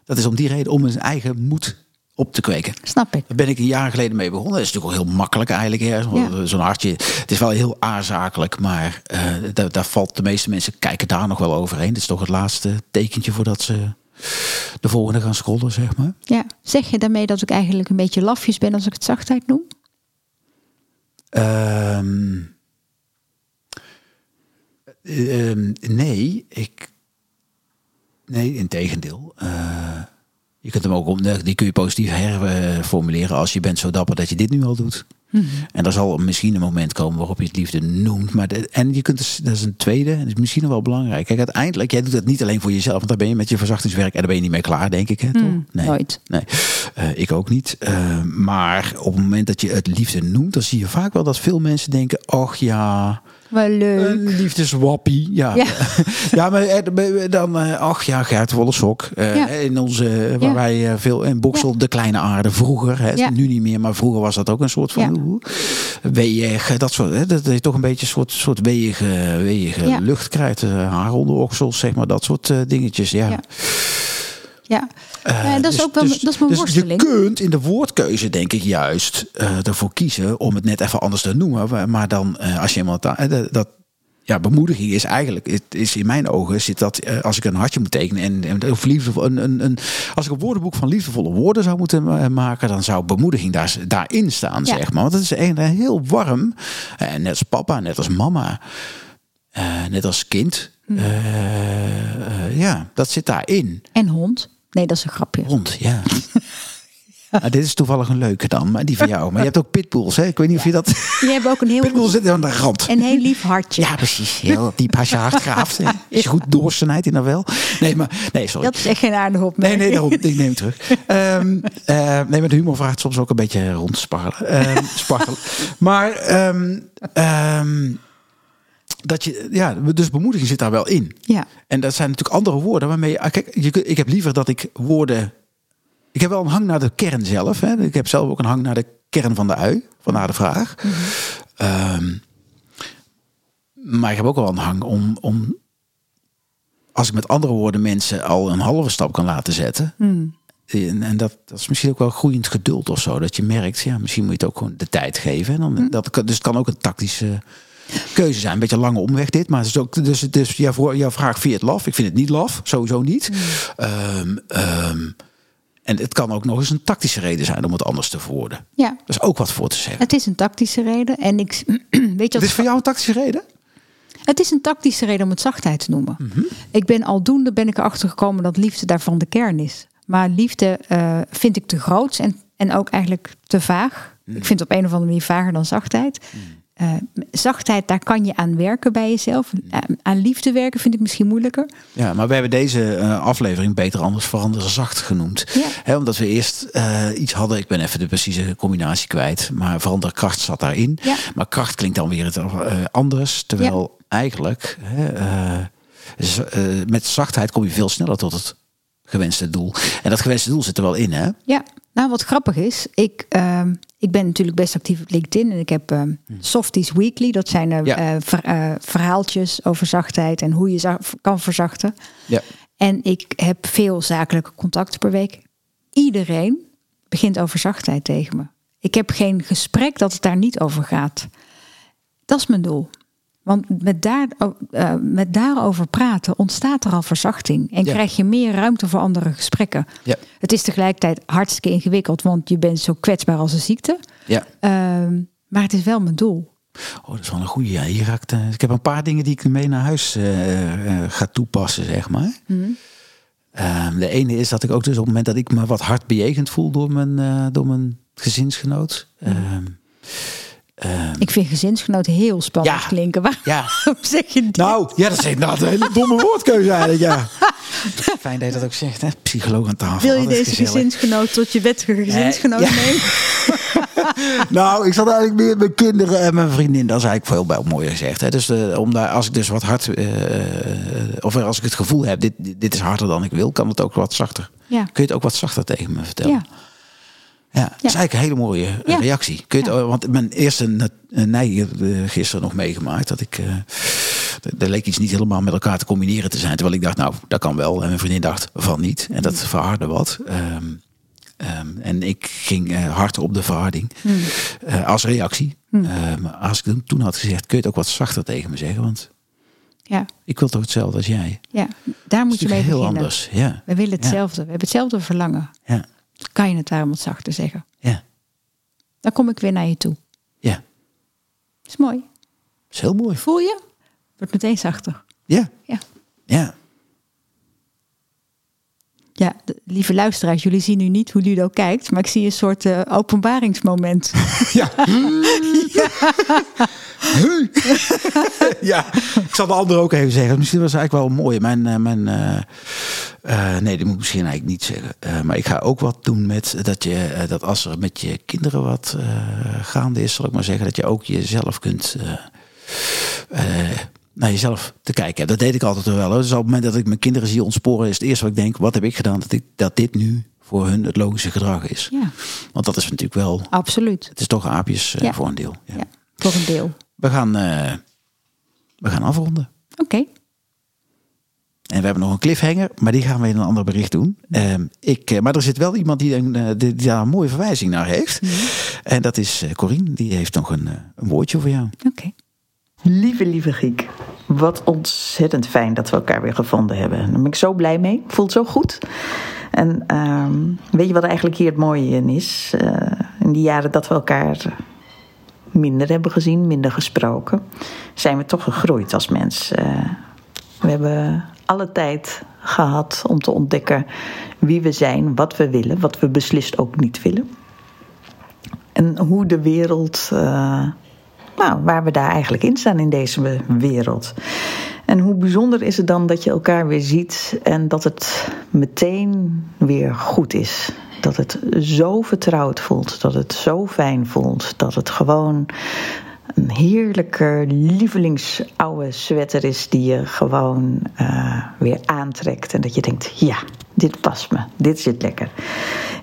dat is om die reden, om mijn eigen moed op te kweken. Snap ik. Daar ben ik een jaar geleden mee begonnen. Dat is natuurlijk ook heel makkelijk eigenlijk. Hè? Ja. Zo'n hartje. Het is wel heel aanzakelijk, maar eh, daar, daar valt de meeste mensen kijken daar nog wel overheen. Dit is toch het laatste tekentje voordat ze de volgende gaan scrollen, zeg maar. Ja. Zeg je daarmee dat ik eigenlijk een beetje lafjes ben als ik het zachtheid noem? Ehm, ehm, nee, ik. Nee, in tegendeel. Je kunt hem ook om, die kun je positief herformuleren als je bent zo dapper dat je dit nu al doet. En er zal misschien een moment komen waarop je het liefde noemt. Maar de- en je kunt dus, dat is een tweede, en dat is misschien nog wel belangrijk. Kijk, uiteindelijk, jij doet dat niet alleen voor jezelf, want daar ben je met je verzachtingswerk en daar ben je niet mee klaar, denk ik. Hè, toch? Hmm, nooit. Nee, Eh, ik ook niet. Eh, maar op het moment dat je het liefde noemt, dan zie je vaak wel dat veel mensen denken: Och ja, Wel leuk. een liefdeswappie. Ja, Ja. ja. maar eh, dan, ach ja, Gert Wollesok. Ja. In onze, waar Ja. wij veel in Boksel, de kleine aarde vroeger. Hè. Nu niet meer, maar vroeger was dat ook een soort van weeg. Dat soort, hè, dat je toch een beetje een soort, soort weeige, weeige Ja. lucht krijgt. haar onder oksels, zeg maar, dat soort dingetjes. Ja. Ja. Eh, dat is ook wel- dat is mijn dus worsteling. Je kunt in de woordkeuze, denk ik, juist eh, ervoor kiezen om het net even anders te noemen. Maar- dan, eh, als je iemand da- dat, ja, bemoediging is eigenlijk, het is in mijn ogen, zit dat als ik een hartje moet tekenen en, en of liefdevol, een, een, een, als ik een woordenboek van liefdevolle woorden zou moeten maken, dan zou bemoediging daar, daarin staan, Ja. zeg maar. Want het is een, heel warm, net als papa, net als mama, net als kind. Hm. Ja, dat zit daarin. en hond. Nee, dat is een grapje. Hond, ja. Nou, dit is toevallig een leuke dan, maar die van jou. Maar je hebt ook pitbulls, hè? Ik weet niet of je dat... Je hebt ook een heel, Pitbull zit aan de rand. een heel lief hartje. Ja, precies. Heel diep als je hart graaft. hè. Als je goed doorsnijdt in dat wel. Nee, maar... Nee, sorry. Dat is echt geen aardige Nee, opmerking. nee, daarom. Ik neem het terug. Ehm, eh, nee, maar de humor vraagt soms ook een beetje rondsparrelen. Ehm spargelen. Maar... ehm, dat je, ja, dus bemoediging zit daar wel in. Ja, En dat zijn natuurlijk andere woorden waarmee je. Kijk, je, ik heb liever dat ik woorden. Ik heb wel een hang naar de kern zelf. Hè. Ik heb zelf ook een hang naar de kern van de ui, vandaar de vraag. Ehm, maar ik heb ook wel een hang om, om. Als ik met andere woorden mensen al een halve stap kan laten zetten. Hmm. En, en dat, dat is misschien ook wel groeiend geduld of zo. Dat je merkt, ja, misschien moet je het ook gewoon de tijd geven. En dan, Hmm. dat, dus het kan ook een tactische keuze zijn. Een beetje een lange omweg dit. Maar het is ook, dus, dus jouw, jouw vraag, je het laf? Ik vind het niet laf. Sowieso niet. Hmm. Ehm, ehm, en het kan ook nog eens een tactische reden zijn om het anders te verwoorden. ja. Er is ook wat voor te zeggen. Het is een tactische reden. En ik, weet je Het is voor jou een tactische reden? Het is een tactische reden om het zachtheid te noemen. Mhm. Ik ben aldoende ben ik erachter gekomen dat liefde daarvan de kern is. Maar liefde eh, vind ik te groot en, en ook eigenlijk te vaag. Mhm. Ik vind het op een of andere manier vager dan zachtheid. Eh, zachtheid, daar kan je aan werken bij jezelf. Mhm. Eh, aan liefde werken vind ik misschien moeilijker. Ja, maar we hebben deze eh, aflevering beter anders veranderen zacht genoemd. Ja. Omdat we eerst iets hadden, ik ben even de precieze combinatie kwijt, maar veranderkracht zat daarin. Ja. Maar kracht klinkt dan weer het, anders. Terwijl eigenlijk met zachtheid kom je veel sneller tot het gewenste doel. En dat gewenste doel zit er wel in, hè? Ja, nou wat grappig is, ik, ehm, ik ben natuurlijk best actief op LinkedIn en ik heb ehm, Softies Weekly. Dat zijn eh, Ja. eh, ver- eh, verhaaltjes over zachtheid en hoe je kan verzachten. Ja. En ik heb veel zakelijke contacten per week. Iedereen begint over zachtheid tegen me. Ik heb geen gesprek dat het daar niet over gaat. Dat is mijn doel. Want met, daar, eh, met daarover praten ontstaat er al verzachting. En Ja. krijg je meer ruimte voor andere gesprekken. Ja. Het is tegelijkertijd hartstikke ingewikkeld, want je bent zo kwetsbaar als een ziekte. Ja. Ehm, maar het is wel mijn doel. Oh, dat is wel een goede. Ja, hier ik, eh, ik heb een paar dingen die ik mee naar huis eh, ga toepassen, zeg maar. Ehm, de ene is dat ik ook dus op het moment dat ik me wat hard bejegend voel door mijn, door mijn gezinsgenoot. Ehm, ehm, Ik vind gezinsgenoot heel spannend Ja. klinken. Waarom ja, zeg je dit? nou, ja, dat is nou een hele domme woordkeuze eigenlijk, ja. Fijn dat je dat ook zegt, hè? Psycholoog aan tafel. Wil je deze gezellig. gezinsgenoot tot je wettige gezinsgenoot ja. nemen? Nou, ik zat eigenlijk meer met mijn kinderen en mijn vriendin. Dat is eigenlijk veel bij mooier gezegd. Hè. Dus eh, om daar, als ik dus wat hard, eh, of als ik het gevoel heb, dit, dit is harder dan ik wil, kan het ook wat zachter. Kun je het ook wat zachter tegen me vertellen? Ja. Ja, dat is eigenlijk een hele mooie eh, Ja. reactie. Kun je het, oh, Want mijn eerste eh, eh, gisteren nog meegemaakt. Dat ik, eh, er leek iets niet helemaal met elkaar te combineren te zijn. Terwijl ik dacht, nou, dat kan wel. En mijn vriendin dacht, van niet. En dat verhardde wat. Ehm, ehm, en ik ging eh, hard op de verharding. eh, als reactie. Ehm, als ik toen- toen had gezegd, kun je het ook wat zachter tegen me zeggen? Want Ja, ik wil toch hetzelfde als jij. ja, daar moet je mee heel beginnen. anders. Ja, We willen Ja. hetzelfde. We hebben hetzelfde verlangen. ja, Kan je het daarom wat zachter zeggen? ja, Dan kom ik weer naar je toe. ja. is mooi. Dat is heel mooi. Voel je? Wordt meteen zachter. Ja, Ja. ja. Ja, de- lieve luisteraars, jullie zien nu niet hoe Ludo kijkt, maar ik zie een soort eh, openbaringsmoment. Ja. ja, ik zal de andere ook even zeggen. Misschien was het eigenlijk wel mooi. Mijn, eh, mijn, eh, eh, nee, dat moet ik misschien eigenlijk niet zeggen. Maar ik ga ook wat doen met dat je, dat als er met je kinderen wat gaande is, zal ik maar zeggen, dat je ook jezelf kunt. naar jezelf te kijken. hebt. Dat deed ik altijd wel. Hoor. Dus op het moment dat ik mijn kinderen zie ontsporen, is het eerste wat ik denk: wat heb ik gedaan dat, ik, dat dit nu voor hun het logische gedrag is? Ja, Want dat is natuurlijk wel absoluut. het is toch aapjes Ja. voor een deel. Ja. Ja, voor een deel. We, gaan, eh, we gaan afronden. Oké, En we hebben nog een cliffhanger, maar die gaan we in een ander bericht doen. Ehm, ik, eh, maar er zit wel iemand die, een, eh, die, die daar een mooie verwijzing naar heeft. En dat is Corine. Die heeft nog een, een woordje voor jou. oké. Lieve, lieve Giek. Wat ontzettend fijn dat we elkaar weer gevonden hebben. Daar ben ik zo blij mee. Voelt zo goed. En ehm, weet je wat eigenlijk hier het mooie in is? Eh, in die jaren dat we elkaar minder hebben gezien, minder gesproken, zijn we toch gegroeid als mens. Eh, we hebben alle tijd gehad om te ontdekken wie we zijn, wat we willen, wat we beslist ook niet willen. En hoe de wereld, eh, nou, waar we daar eigenlijk in staan in deze wereld. En hoe bijzonder is het dan dat je elkaar weer ziet en dat het meteen weer goed is. Dat het zo vertrouwd voelt, dat het zo fijn voelt, dat het gewoon een heerlijke lievelings oude sweater is die je gewoon eh, weer aantrekt. En dat je denkt, ja, dit past me, dit zit lekker.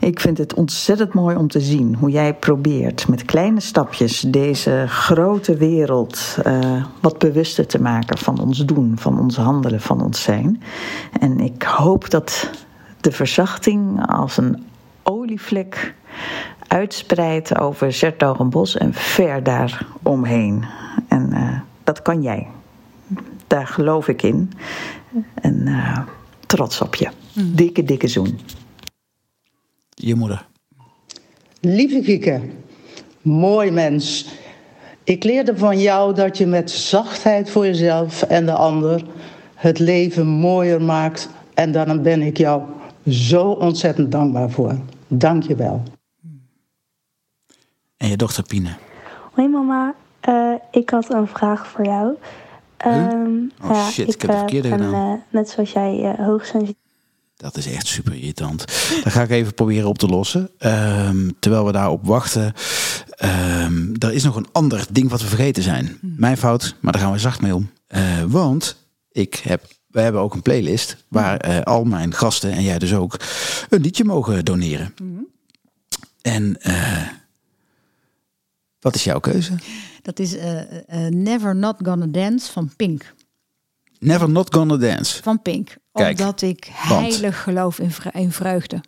Ik vind het ontzettend mooi om te zien hoe jij probeert met kleine stapjes deze grote wereld eh, wat bewuster te maken van ons doen, van ons handelen, van ons zijn. En ik hoop dat de verzachting als een olievlek uitspreidt over Zertogenbos en ver daaromheen. En eh, dat kan jij. Daar geloof ik in. En eh, trots op je. Dikke, dikke zoen. Je moeder. Lieve Gieke, mooi mens. Ik leerde van jou dat je met zachtheid voor jezelf en de ander het leven mooier maakt. En daar ben ik jou zo ontzettend dankbaar voor. Dank je wel. En je dochter Pine. Hoi mama, Eh, ik had een vraag voor jou. Ehm, Oh, ja, shit, ik heb het eh, verkeerde ben, gedaan. eh, net zoals jij eh, hoogsensitief Dat is echt super irritant. Dat ga ik even proberen op te lossen. Ehm, terwijl we daarop wachten. ehm, er is nog een ander ding wat we vergeten zijn. Mijn fout, maar daar gaan we zacht mee om. Eh, want ik heb, we hebben ook een playlist waar eh, al mijn gasten en jij dus ook een liedje mogen doneren. En eh, wat is jouw keuze? Dat is eh, Never Not Gonna Dance van Pink. Never Not Gonna Dance. Van Pink. Kijk, Omdat ik want? heilig geloof in, in vreugde.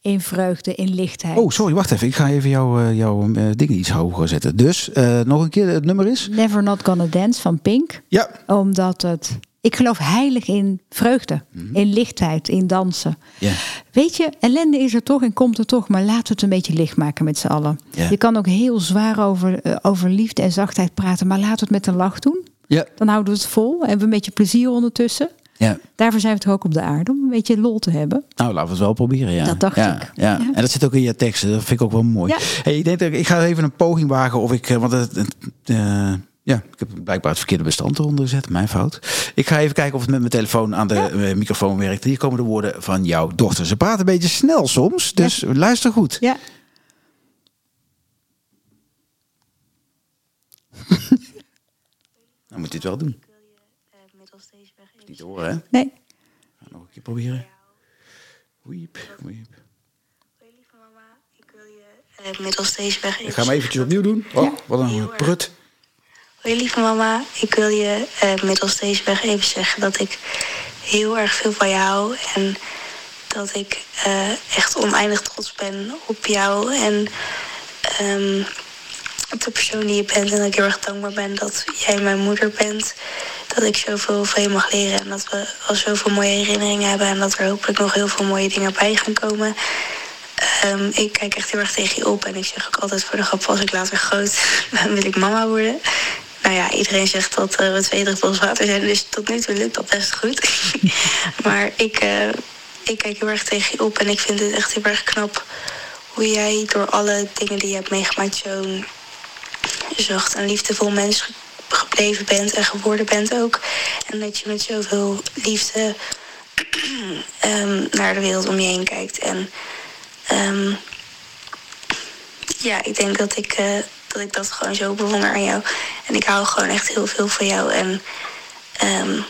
In vreugde, in lichtheid. Oh, sorry, wacht even. Ik ga even jouw, jouw eh, dingen iets hoger zetten. Dus, nog een keer, het nummer is? Never Not Gonna Dance van Pink. Ja, Omdat het Ik geloof heilig in vreugde, in lichtheid, in dansen. Ja. Weet je, ellende is er toch en komt er toch, maar laten we het een beetje licht maken met z'n allen. Je kan ook heel zwaar over, eh, over liefde en zachtheid praten, maar laten we het met een lach doen. Ja. Dan houden we het vol. Hebben we een beetje plezier ondertussen. ja. Daarvoor zijn we toch ook op de aarde, om een beetje lol te hebben. Nou, laten we het wel proberen, ja. Dat dacht ja, ik. Ja. Ja. En dat zit ook in je teksten. Dat vind ik ook wel mooi. Ja. Hey, ik, denk dat ik, ik ga even een poging wagen of ik... eh, Want het, het, eh, ja, ik heb blijkbaar het verkeerde bestand eronder gezet. Mijn fout. Ik ga even kijken of het met mijn telefoon aan de eh, microfoon werkt. Hier komen de woorden van jouw dochter. Ze praat een beetje snel soms, dus luister goed. Ja, Dan moet je het wel doen. Niet te horen, hè? nee. Ga nog een keer proberen. Wiep, wiep. Lieve mama, ik wil je eh, middels deze weg Ik ga hem eventjes opnieuw doen. Oh, wat een prut. Hoi lieve mama, ik wil je eh, middels deze weg even zeggen dat ik heel erg veel van je hou. En dat ik eh, echt oneindig trots ben op jou. En ehm, op de persoon die je bent. En dat ik heel erg dankbaar ben dat jij mijn moeder bent. Dat ik zoveel van je mag leren. En dat we al zoveel mooie herinneringen hebben. En dat er hopelijk nog heel veel mooie dingen bij gaan komen. Ehm, ik kijk echt heel erg tegen je op. En ik zeg ook altijd voor de grap, als ik later groot ben, wil ik mama worden. Nou ja, iedereen zegt dat eh, we twee druppels water zijn. Dus tot nu toe lukt dat best goed. maar ik, eh, ik kijk heel erg tegen je op. En ik vind het echt heel erg knap hoe jij door alle dingen die je hebt meegemaakt... zo'n zacht en liefdevol mens ge- gebleven bent en geworden bent ook. En dat je met zoveel liefde ehm, naar de wereld om je heen kijkt. En ehm, ja, ik denk dat ik, eh, dat ik dat gewoon zo bewonder aan jou. En ik hou gewoon echt heel veel van jou. En ehm,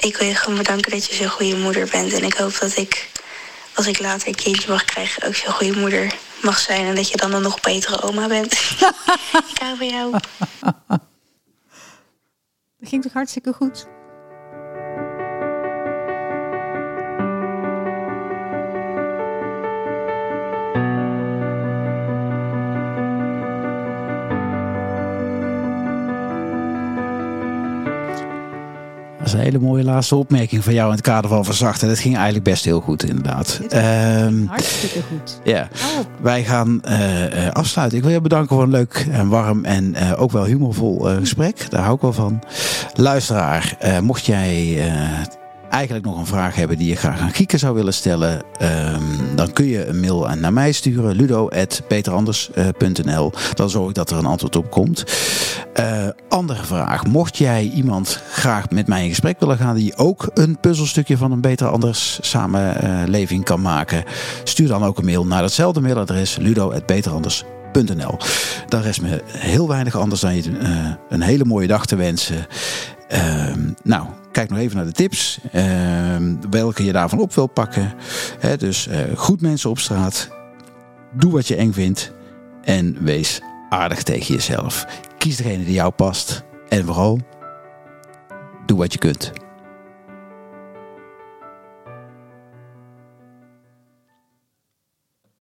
ik wil je gewoon bedanken dat je zo'n goede moeder bent. En ik hoop dat ik, als ik later een kindje mag krijgen, ook zo'n goede moeder mag zijn. En dat je dan een nog betere oma bent. ik hou van jou. Dat ging toch hartstikke goed? Een hele mooie laatste opmerking van jou in het kader van verzachten. Dat ging eigenlijk best heel goed, inderdaad. Ehm, Hartstikke goed. ja, op. wij gaan eh, eh, afsluiten. Ik wil je bedanken voor een leuk en warm en eh, ook wel humorvol gesprek. Daar hou ik wel van. Luisteraar, mocht jij eigenlijk nog een vraag hebben die je graag aan Gieke zou willen stellen, ehm, dan kun je een mail naar mij sturen, ludo.peteranders.nl. Dan zorg ik dat er een antwoord op komt. Eh, andere vraag. Mocht jij iemand graag met mij in gesprek willen gaan die ook een puzzelstukje van een beter anders samenleving kan maken, stuur dan ook een mail naar datzelfde mailadres ludo.beteranders.nl. Dan rest me heel weinig anders dan je eh, een hele mooie dag te wensen. Ehm, nou, kijk nog even naar de tips. Ehm, welke je daarvan op wil pakken. Dus eh, goed mensen op straat. Doe wat je eng vindt. En wees aardig tegen jezelf. Kies degene die jou past. En vooral, doe wat je kunt.